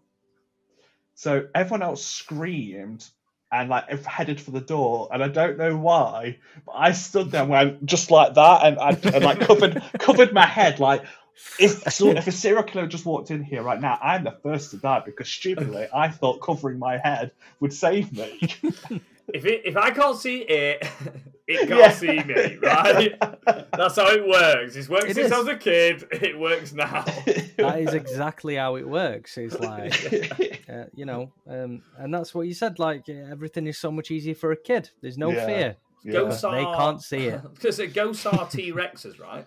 So everyone else screamed and like headed for the door, and I don't know why, but I stood there and went just like that, and I and, like covered covered my head like if so, if a serial killer just walked in here right now, I'm the first to die because stupidly I thought covering my head would save me. If it, if I can't see it, it can't Yeah. see me, right? That's how it works. It's worked It since I was a kid. It works now. that is exactly how it works it's like uh, you know um and that's what you said like everything is so much easier for a kid there's no Yeah. fear Yeah. Ghosts They can't see it. because ghosts are T Rexes, right?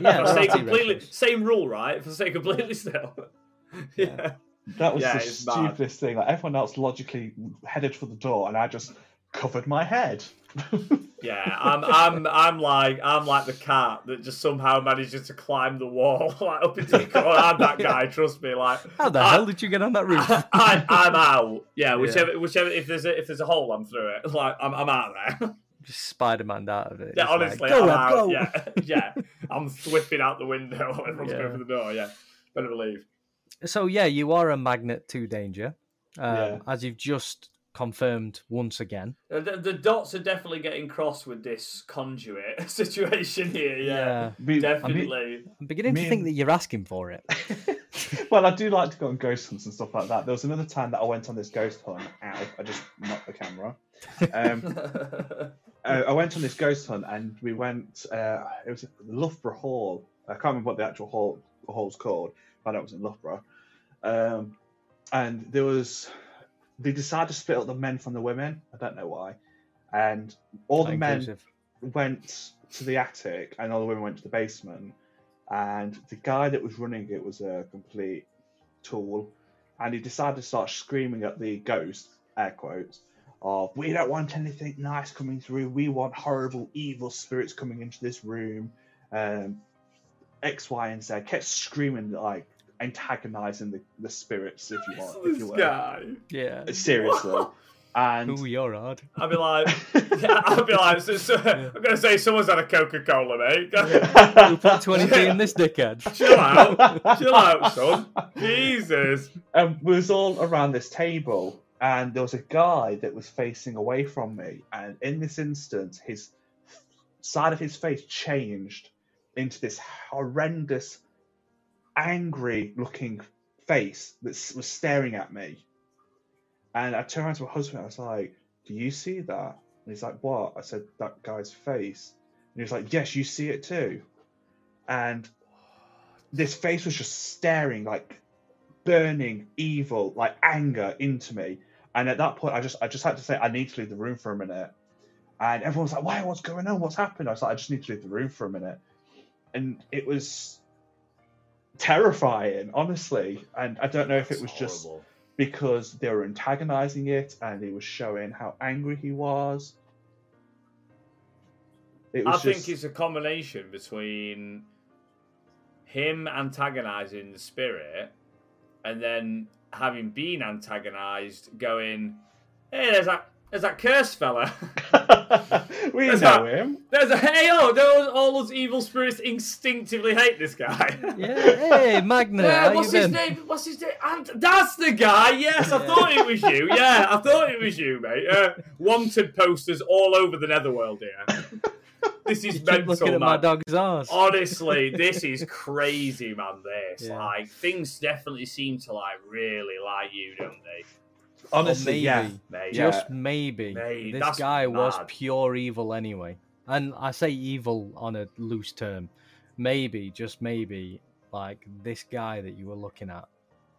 Yeah, If say completely same rule, right? If I say completely still, yeah. That was Yeah, the it's mad. stupidest thing. Like everyone else logically headed for the door, and I just covered my head. Yeah, I'm, I'm, I'm like, I'm like the cat that just somehow manages to climb the wall, like up into the corner. I'm that guy. Trust me. Like, how the I- hell did you get on that roof I, I'm out. Yeah, whichever, whichever. If there's a, if there's a hole, I'm through it. Like, I'm, I'm out there. just spider-man out of it yeah, It's like, honestly, go I'm Rob, out. go Yeah, yeah. I'm whipping out the window everyone's Yeah. going for the door. Yeah, better believe. So yeah you are a magnet to danger um, Yeah. as you've just confirmed once again Uh, The, the dots are definitely getting crossed with this conduit situation here. Yeah, We- I mean- definitely. i'm beginning to think and- that you're asking for it well, I do like to go on ghost hunts and stuff like that. There was another time that I went on this ghost hunt. Ow! I just knocked the camera. Um, uh, I went on this ghost hunt, and we went. Uh, it was at Loughborough Hall. I can't remember what the actual hall the hall's called, but it was in Loughborough. Um, and there was. They decided to split up the men from the women. I don't know why. And all the men inclusive. went to the attic and all the women went to the basement. And the guy that was running it was a complete tool. And he decided to start screaming at the ghost, air quotes, of we don't want anything nice coming through. We want horrible, evil spirits coming into this room. Um, X, Y, and Z. Kept screaming like antagonizing the, the spirits, if you want, if you this will. guy. yeah uh, Seriously. And Ooh, you're odd. I'd be like, yeah, I'd be like, so, so, I'm gonna say someone's had a Coca Cola, mate. Who put 20p in this dickhead? Chill out, chill out, son. Jesus. and we was all around this table, and there was a guy that was facing away from me, and in this instance, his side of his face changed into this horrendous, angry-looking face that was staring at me. And I turned around to my husband. I was like, "Do you see that?" And he's like, "What?" I said, "That guy's face." And he was like, "Yes, you see it too." And this face was just staring like burning evil like anger into me and at that point i just i just had to say i need to leave the room for a minute and everyone's like why what's going on what's happened i was like i just need to leave the room for a minute and it was terrifying honestly. And i don't know if it was just because they were antagonizing it and he was showing how angry he was. It I was think it's a combination between him antagonizing the spirit and then having been antagonized going, hey, there's that, there's that cursed fella. we That's know not- him There's a hey oh, those all those evil spirits instinctively hate this guy. Yeah, hey, Magna, Yeah, what's his been? name? What's his name? And that's the guy. Yes, I thought it was you. Yeah, I thought it was you, mate. Uh, wanted posters all over the netherworld here. This is keep mental, looking at man. my dog's arse. Honestly, this is crazy, man. This Yeah. like things definitely seem to like really like you, don't they? Honestly maybe, yeah Yeah. just maybe, Mate, this guy was pure evil anyway. And I say evil on a loose term. Maybe, just maybe, like this guy that you were looking at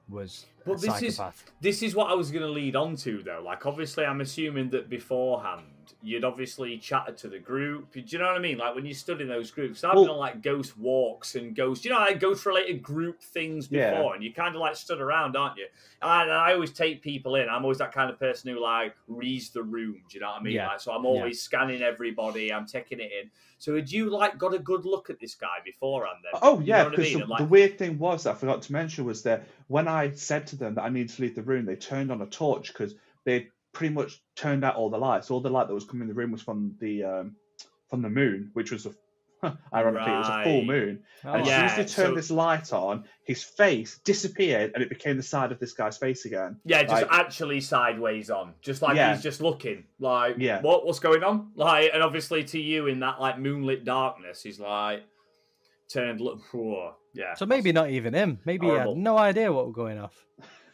was But a this is- psychopath. This is what I was going to lead on to, though. Like, obviously, I'm assuming that beforehand you'd obviously chatted to the group. Do you know what I mean? Like when you stood in those groups, I've Well- on like ghost walks and ghost, you know, like ghost related group things before, Yeah. and you kind of like stood around, aren't you? And I always take people in. I'm always that kind of person who like reads the room. Do you know what I mean? Yeah. Like, so I'm always scanning everybody. I'm taking it in. So had you like got a good look at this guy beforehand? Then? Oh You yeah, know what I because mean? the, like, the weird thing was I forgot to mention was that when I said to them that I needed to leave the room, they turned on a torch because they pretty much turned out all the lights. All the light that was coming in the room was from the um, from the moon, which was a ironically it was a full moon. Oh, And as Yeah, soon as they turned so- this light on, his face disappeared and it became the side of this guy's face again. Yeah, just Like- actually sideways on, just like Yeah. he's just looking, like, Yeah. what, what's going on? Like, and obviously to you in that like moonlit darkness, he's like turned. Look, whoa, yeah. So maybe not even him. Maybe he had no idea what was going off.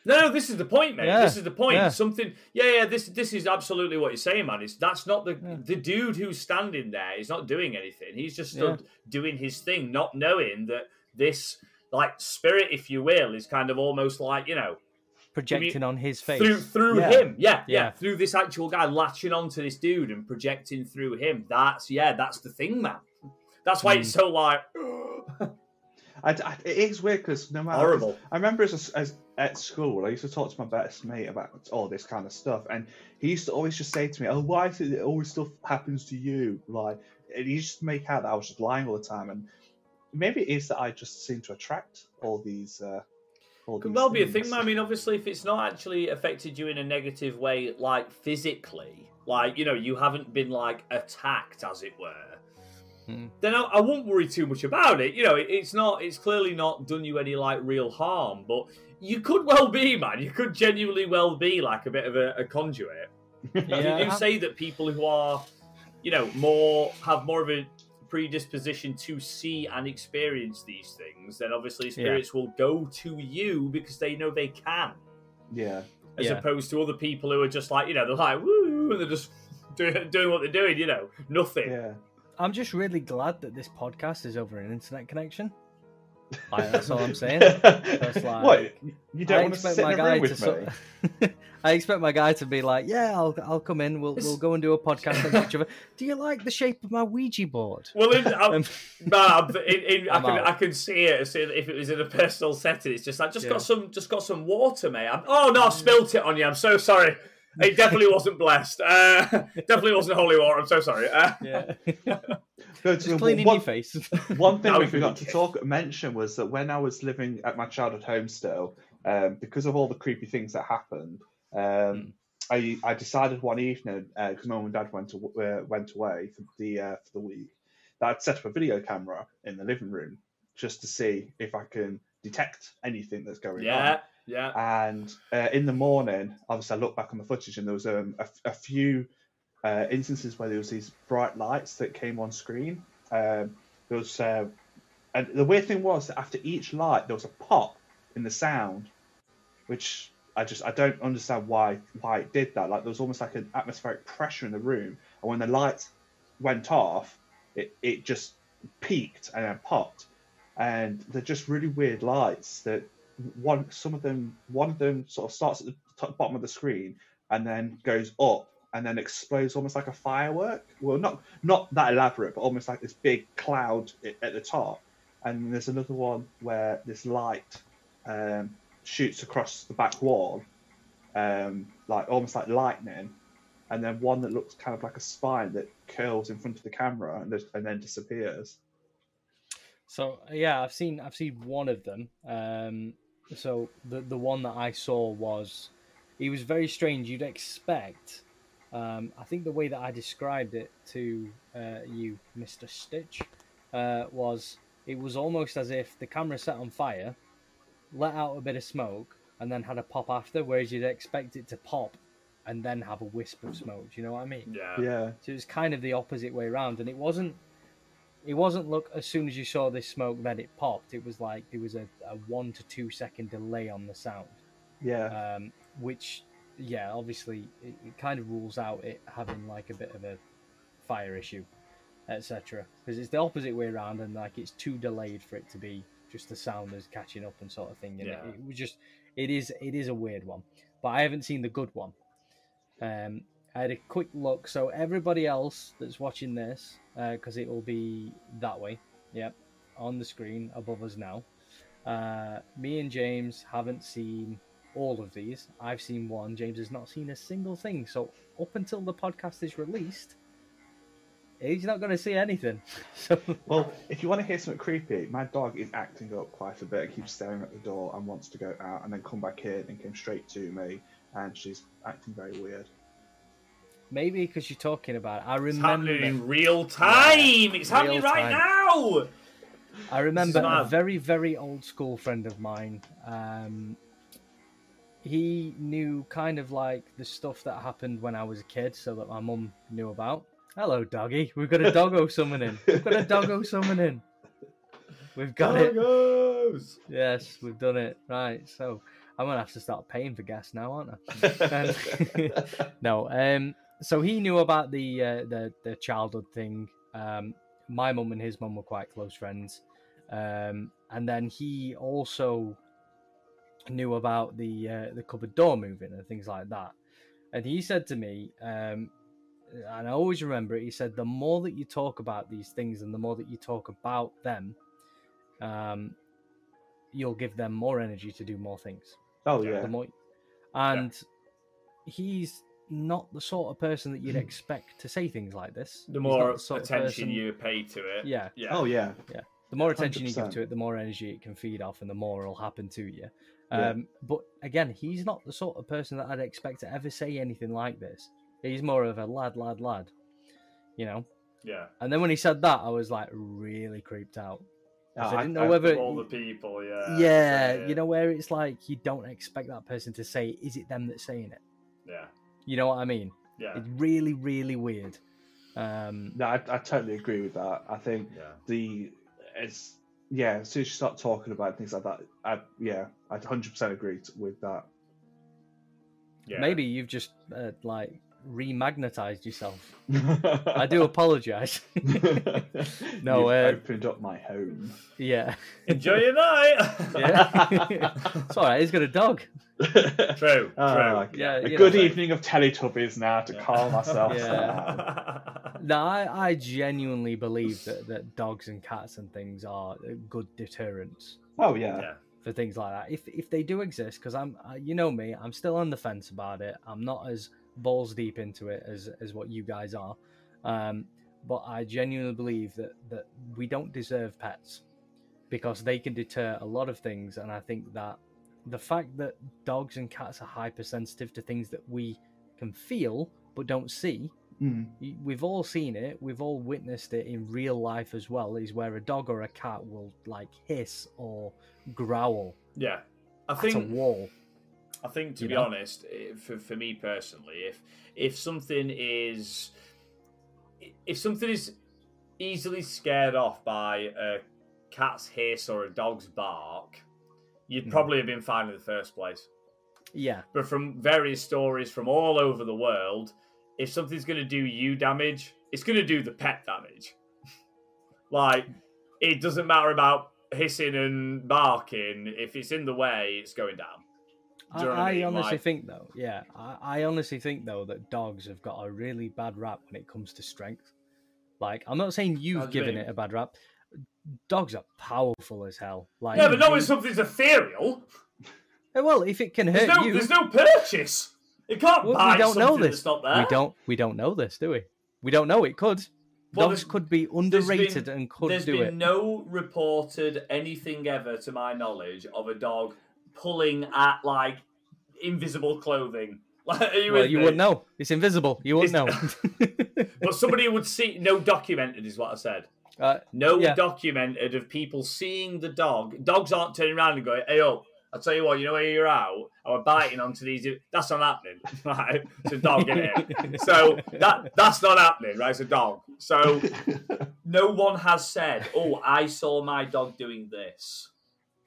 No, no, this is the point, mate. Yeah, This is the point. yeah. Something, yeah, yeah. This, this is absolutely what you're saying, man. It's that's not the Yeah. the dude who's standing there. He's not doing anything. He's just stood doing his thing, not knowing that this like spirit, if you will, is kind of almost like you know Projecting on his face. through through him. Yeah, yeah, Yeah. through this actual guy latching onto this dude and projecting through him. That's yeah, that's the thing, man. That's why it's mm. so like I, I- it is weird because no matter. horrible. I remember as, as at school, I used to talk to my best mate about all this kind of stuff, and he used to always just say to me, "Oh, why is it that always stuff happens to you?" Like, and he used to make out that I was just lying all the time, and maybe it is that I just seem to attract all these. Uh, all Could these well be a thing, things. man. I mean, obviously, if it's not actually affected you in a negative way, like physically, like you know, you haven't been like attacked, as it were. Hmm. Then I, I won't worry too much about it. You know, it, it's not. It's clearly not done you any like real harm, but you could well be, man. You could genuinely well be like a bit of a, a conduit. Yeah. You do say that people who are, you know, more have more of a predisposition to see and experience these things, then obviously spirits will go to you because they know they can, Yeah, as Yeah. opposed to other people who are just like, you know, they're like, woo, and they're just doing, doing what they're doing, you know, nothing. yeah. I'm just really glad that this podcast is over an internet connection. Like, that's all I'm saying. like- what? You don't I want to expect sit my in a guy room to. with so- I expect my guy to be like, "Yeah, I'll I'll come in. We'll we'll go and do a podcast on each other." Do you like the shape of my Ouija board? Well, in, I'm, Um, nah, in, in, I I'm can out. I can see it as in- if it was in a personal setting. It's just like just Yeah. got some just got some water, mate. I'm, oh no, I spilt it on you. I'm so sorry. It definitely wasn't blessed. Uh, definitely wasn't holy water. I'm so sorry. Uh, yeah, Go just cleaning one- your face. One thing Now we we forgot to talk mention was that when I was living at my childhood home still, um, because of all the creepy things that happened, um, I I decided one evening because my mum and dad went to, uh, went away for the uh, for the week that I'd set up a video camera in the living room just to see if I can detect anything that's going on. Yeah. And uh, in the morning, obviously, I looked back on the footage, and there was um, a, a few uh, instances where there was these bright lights that came on screen. Um, there was, uh, and the weird thing was that after each light, there was a pop in the sound, which I just I don't understand why why it did that. Like there was almost like an atmospheric pressure in the room, and when the lights went off, it it just peaked and then popped, and they're just really weird lights that one some of them one of them sort of starts at the top, bottom of the screen and then goes up and then explodes almost like a firework. Well, not not that elaborate, but almost like this big cloud at the top. And there's another one where this light um, shoots across the back wall, um, like almost like lightning, and then one that looks kind of like a spine that curls in front of the camera and, and then disappears. So yeah, I've seen I've seen one of them. Um, so the the one that I saw was, it was very strange. You'd expect, um, I think the way that I described it to uh, you, Mister Stitch, uh, was it was almost as if the camera set on fire, let out a bit of smoke, and then had a pop after. Whereas you'd expect it to pop, and then have a wisp of smoke. Do you know what I mean? Yeah. Yeah. So it was kind of the opposite way around, and it wasn't. It wasn't look as soon as you saw this smoke, then it popped. It was like there was a, a one to two second delay on the sound, Yeah. um, which, yeah, obviously it, it kind of rules out it having like a bit of a fire issue, etc. Because it's the opposite way around, and like it's too delayed for it to be just the sound is catching up and sort of thing. And Yeah. it, it was just, it is, it is a weird one, but I haven't seen the good one. Um, I had a quick look. So everybody else that's watching this, because it will be that way, yep, on the screen above us now. Uh, me and James haven't seen all of these. I've seen one. James has not seen a single thing. So up until the podcast is released, he's not going to see anything. So Well, if you want to hear something creepy, my dog is acting up quite a bit. It keeps staring at the door and wants to go out and then come back in and came straight to me. And she's acting very weird. Maybe because you're talking about, it, I It's remember. happening in real time. it's happening right time. now. I remember a very, very old school friend of mine. Um, he knew kind of like the stuff that happened when I was a kid, so that my mum knew about. Hello, doggy. We've got a doggo summoning. We've got a doggo summoning. We've got it. Doggos. Yes, we've done it. Right. So I'm gonna have to start paying for gas now, aren't I? Um, no. Um. So he knew about the uh, the the childhood thing. Um. My mum and his mum were quite close friends. Um. And then he also knew about the uh, the cupboard door moving and things like that. And he said to me, um, and I always remember it. He said, "The more that you talk about these things, and the more that you talk about them, um, you'll give them more energy to do more things." oh, Yeah. yeah. the more and he's not the sort of person that you'd expect to say things like this The more not sort of attention person- you pay to it. yeah Yeah. Oh, yeah. Yeah. The more attention you give to it the more energy it can feed off and the more it'll happen to you Yeah. um but again he's not the sort of person that i'd expect to ever say anything like this he's more of a lad lad lad you know Yeah. and then when he said that i was like really creeped out. Oh, I I- didn't know I- whether All the people. Yeah. yeah, So, you know where it's like you don't expect that person to say is it them that's saying it Yeah. You know what i mean Yeah. It's really, really weird. Um, No, I, I totally agree with that. I think Yeah. the it's yeah. As soon as you start talking about things like that, I, yeah, I 100 percent agree with that. Yeah. Maybe you've just uh, like remagnetized yourself. I do apologize. No, You've uh, opened up my home. yeah, Enjoy your night. yeah. it's all right. He's got a dog. True. Ah, True. Yeah, a good know. evening of Teletubbies now to Yeah. calm myself Yeah. No, I, I genuinely believe that, that dogs and cats and things are good deterrents Oh yeah. yeah. for things like that. If if they do exist, because I'm, uh, you know me, I'm still on the fence about it. I'm not as balls deep into it as as what you guys are. Um, but I genuinely believe that that we don't deserve pets because they can deter a lot of things, and I think that the fact that dogs and cats are hypersensitive to things that we can feel but don't see. Mm. We've all seen it. We've all witnessed it in real life as well. Is where a dog or a cat will like hiss or growl Yeah, I at a wall. I think to You be know? honest, eh, for for me personally, if if something is if something is easily scared off by a cat's hiss or a dog's bark, you'd Mhm. probably have been fine in the first place. Yeah, But from various stories from all over the world, if something's going to do you damage, it's going to do the pet damage. like, it doesn't matter about hissing and barking. If it's in the way, it's going down. I, you know what I honestly Like- think though. Yeah, I, I honestly think though that dogs have got a really bad rap when it comes to strength. Like, I'm not saying you've given mean? it a bad rap. Dogs are powerful as hell. Like, Yeah, but not when something's ethereal. Eh, Well, if it can There's hurt no, you, there's no purchase. It can't Well, we don't know this. that's not there. we don't we don't know this, do we? We don't know. It could. Well, Dogs could be underrated been- and could There's do been no reported anything ever, to my knowledge, of a dog pulling at like invisible clothing. Like, you well, you wouldn't know. It's invisible. You wouldn't know. But somebody would see. No documented is what I said. uh, No Yeah. documented of people seeing the dog. Dogs aren't turning around and going, "Hey, oh, I'll tell you what. You know where you're out. I was biting onto these. That's not happening, right? It's a dog in it. So that that's not happening, right? It's a dog. So no one has said, "Oh, I saw my dog doing this."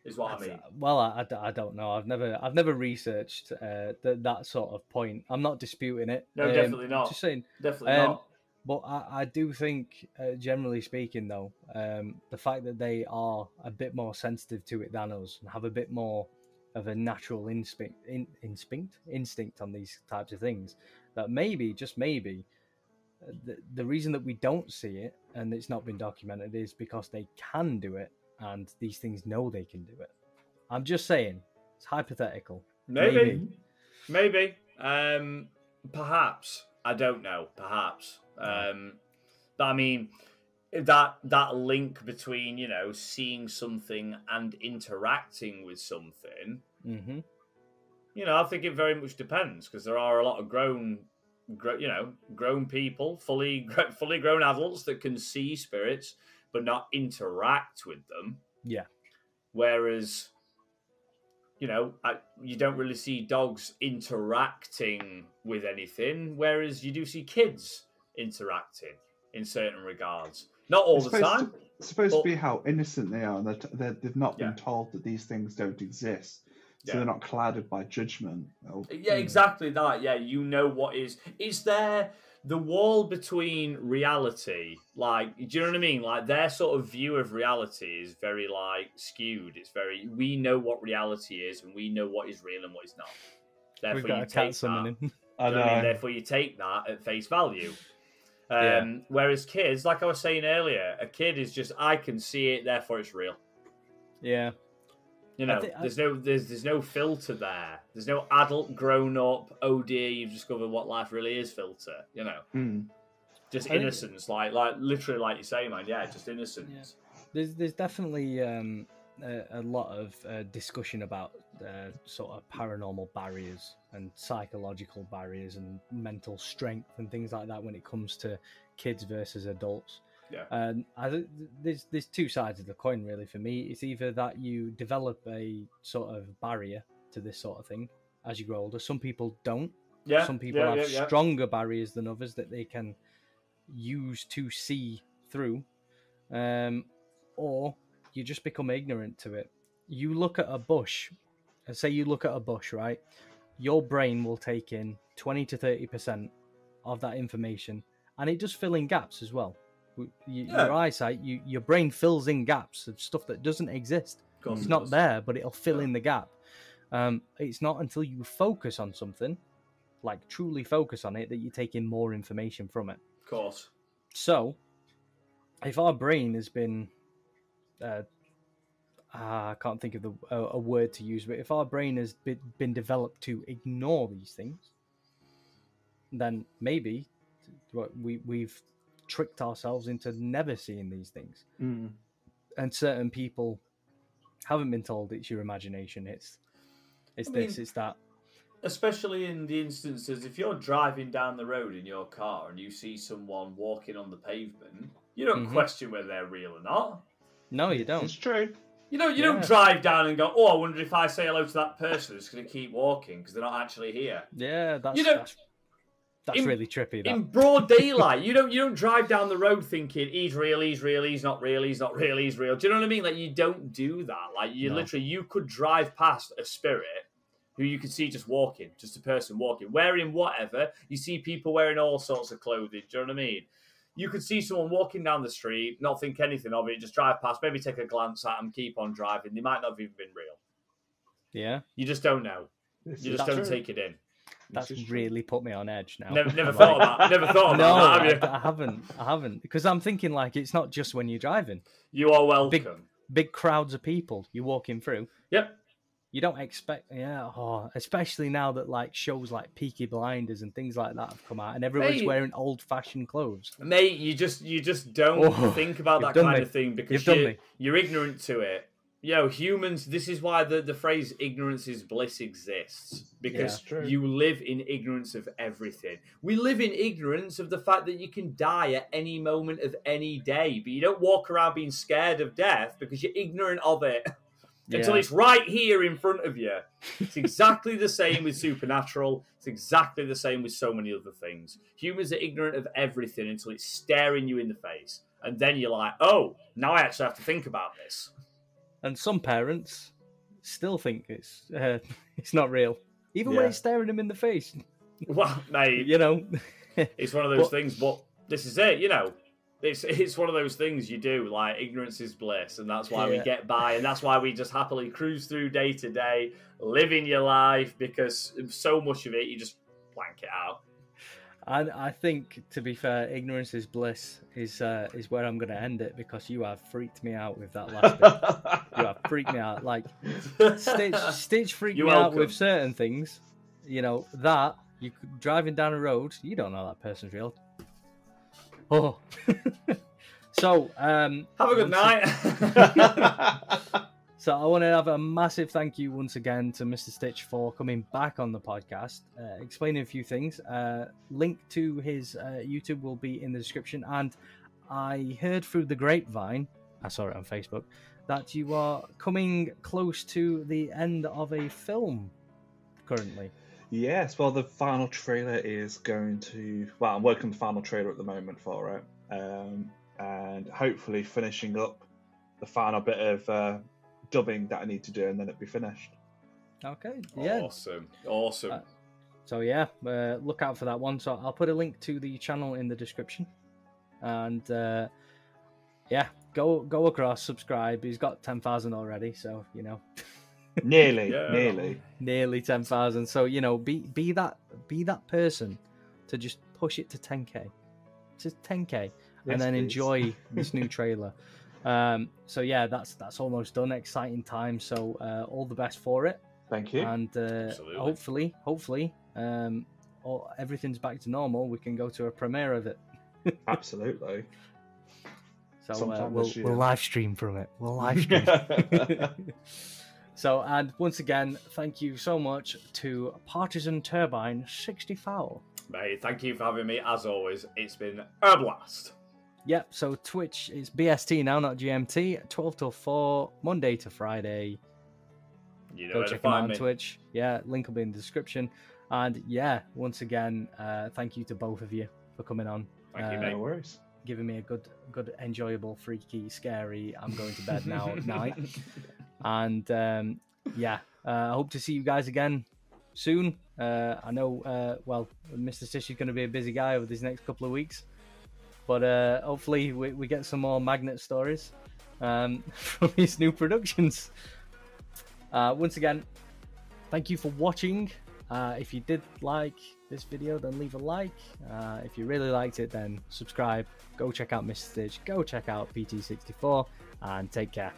Is what I mean. well, I, I I don't know. I've never I've never researched uh, th- that sort of point. I'm not disputing it. No, Um, definitely not. Just saying. Definitely Um, not. But I, I do think, uh, generally speaking, though, um, the fact that they are a bit more sensitive to it than us and have a bit more of a natural instinct, in, instinct, instinct on these types of things, that maybe, just maybe, uh, the, the reason that we don't see it and it's not been documented is because they can do it and these things know they can do it. I'm just saying, it's hypothetical. Maybe. Maybe. Um, perhaps. I don't know. Perhaps. Um, but I mean, that that link between you know seeing something and interacting with something. hmm You know, I think it very much depends because there are a lot of grown, gro- you know, grown people, fully gr- fully grown adults that can see spirits but not interact with them. Yeah. Whereas, you know, I, you don't really see dogs interacting with anything, whereas you do see kids interacting in certain regards. Not all It's the time. To, it's supposed but- to be how innocent they are, and that they're, they've not been Yeah. told that these things don't exist, so Yeah. they're not clouded by judgment. Oh, Yeah, exactly that. Yeah, you know what is. Is there the wall between reality? Like, do you know what I mean? Like, their sort of view of reality is very, like, skewed. It's very. We know what reality is and we know what is real and what is not. Therefore, We've got you a take cat that. You know what I mean? Therefore, you take that at face value. Um, Yeah. Whereas kids, like I was saying earlier, a kid is just I can see it, therefore it's real. yeah. You I know, thi- I- there's no there's there's no filter there. There's no adult grown up. Oh dear, you've discovered what life really is. Filter. You know, Mm. just I think- innocence, like like literally, like you say, man. Yeah, just innocence. There's there's definitely um, a, a lot of uh, discussion about uh, sort of paranormal barriers and psychological barriers and mental strength and things like that when it comes to kids versus adults. Yeah. And I, th- there's there's two sides of the coin really for me. It's either that you develop a sort of barrier to this sort of thing as you grow older. Some people don't. Yeah. Some people yeah, have yeah, stronger barriers than others that they can use to see through, um, or you just become ignorant to it. You look at a bush, and say you look at a bush, right? Your brain will take in twenty to thirty percent of that information, and it does fill in gaps as well. W- y- Yeah. Your eyesight, you, your brain fills in gaps of stuff that doesn't exist. Course It's it not there, but it'll fill Yeah. in the gap. Um, it's not until you focus on something, like truly focus on it, that you take in more information from it. Of course. So, if our brain has been, uh, ah, I can't think of the a, a word to use, but if our brain has been, been developed to ignore these things, then maybe what we we've tricked ourselves into never seeing these things Mm. and certain people haven't been told it's your imagination it's it's I this mean- it's that especially in the instances if you're driving down the road in your car and you see someone walking on the pavement, you don't Mhm. question whether they're real or not. No, you don't. It's true. You know, you Yeah. don't drive down and go, "Oh, I wonder if I say hello to that person who's going to keep walking because they're not actually here." Yeah, that's You don't- that's, that's in- really trippy. That. In broad daylight, you don't you don't drive down the road thinking he's real, he's real, he's not real, he's not real, he's real. Do you know what I mean? Like you don't do that. Like you No. literally you could drive past a spirit who you could see just walking, just a person walking, wearing whatever. You see people wearing all sorts of clothing. Do you know what I mean? You could see someone walking down the street, not think anything of it, just drive past, maybe take a glance at them, keep on driving. They might not have even been real. yeah, You just don't know. This You is just don't true. take it in. That's This true. really put me on edge now. Never, never I'm thought like, about, never thought No, about that, I, have you? I haven't. I haven't because I'm thinking like it's not just when you're driving. You are welcome. Big- Big crowds of people you're walking through. Yep. You don't expect, yeah. Oh, especially now that like shows like Peaky Blinders and things like that have come out, and everyone's Mate. wearing old-fashioned clothes. Mate, you just you just don't Oh, think about that kind me. of thing because You've done you're, you're ignorant to it. You know, humans. This is why the, the phrase "ignorance is bliss" exists because Yeah, you live in ignorance of everything. We live in ignorance of the fact that you can die at any moment of any day, but you don't walk around being scared of death because you're ignorant of it until it's right here in front of you. It's exactly the same with supernatural. It's exactly the same with so many other things. Humans are ignorant of everything until it's staring you in the face. And then you're like, oh, now I actually have to think about this. And some parents still think it's uh, it's not real, even when Yeah. it's staring them in the face. Well, mate, You know. it's one of those But- things, but this is it, you know. It's, it's one of those things you do, like ignorance is bliss, and that's why we get by, and that's why we just happily cruise through day to day, living your life, because so much of it you just blank it out. And I think, to be fair, ignorance is bliss is uh, is where I'm going to end it because you have freaked me out with that last bit. You have freaked me out. Like Stitch, Stitch freaked You're me out with certain things. You know that you driving down a road, you don't know that person's real. Oh, so um, Have a good night. So I want to have a massive thank you once again to Mr. Stitch for coming back on the podcast, uh, explaining a few things. Uh, link to his uh, YouTube will be in the description. And I heard through the grapevine, I saw it on Facebook, that you are coming close to the end of a film currently. Yes, well, the final trailer is going to. Well, I'm working the final trailer at the moment for it, um, and hopefully finishing up the final bit of uh, dubbing that I need to do, and then it'll be finished. Okay, yeah. Awesome. Awesome. Uh, So yeah, uh, look out for that one. So I'll put a link to the channel in the description, and uh, yeah, go go across, subscribe. He's got ten thousand already, so you know, Nearly, Yeah. nearly. nearly ten thousand. So you know, be be that be that person to just push it to ten k, to ten k, Yes, and then please. enjoy this new trailer. Um, so yeah, that's that's almost done. Exciting time. So uh, all the best for it Thank you. and uh, Absolutely. hopefully, hopefully, um, all, everything's back to normal. We can go to a premiere of it. Absolutely. So uh, we'll we'll live stream from it. We'll live stream. so and once again, thank you so much to Partisan Turbine sixty four. Mate, thank you for having me. As always, it's been a blast. Yep. So Twitch is BST now, not GMT. Twelve till four, Monday to Friday. You know Go where to check him out find on. Twitch. Yeah, link will be in the description. And yeah, once again, uh, thank you to both of you for coming on. Thank you, Uh, mate. no worries. giving me a good, good, enjoyable, freaky, scary. I'm going to bed now at night, and um, yeah, uh, I hope to see you guys again soon. Uh, I know, uh, well, Mr. Stitch is going to be a busy guy over these next couple of weeks, but uh, hopefully we, we get some more magnet stories um, from his new productions. Uh, once again, thank you for watching. Uh, if you did like this video, then leave a like. Uh, if you really liked it, then subscribe. Go check out Mr. Stitch. Go check out PT64, and take care.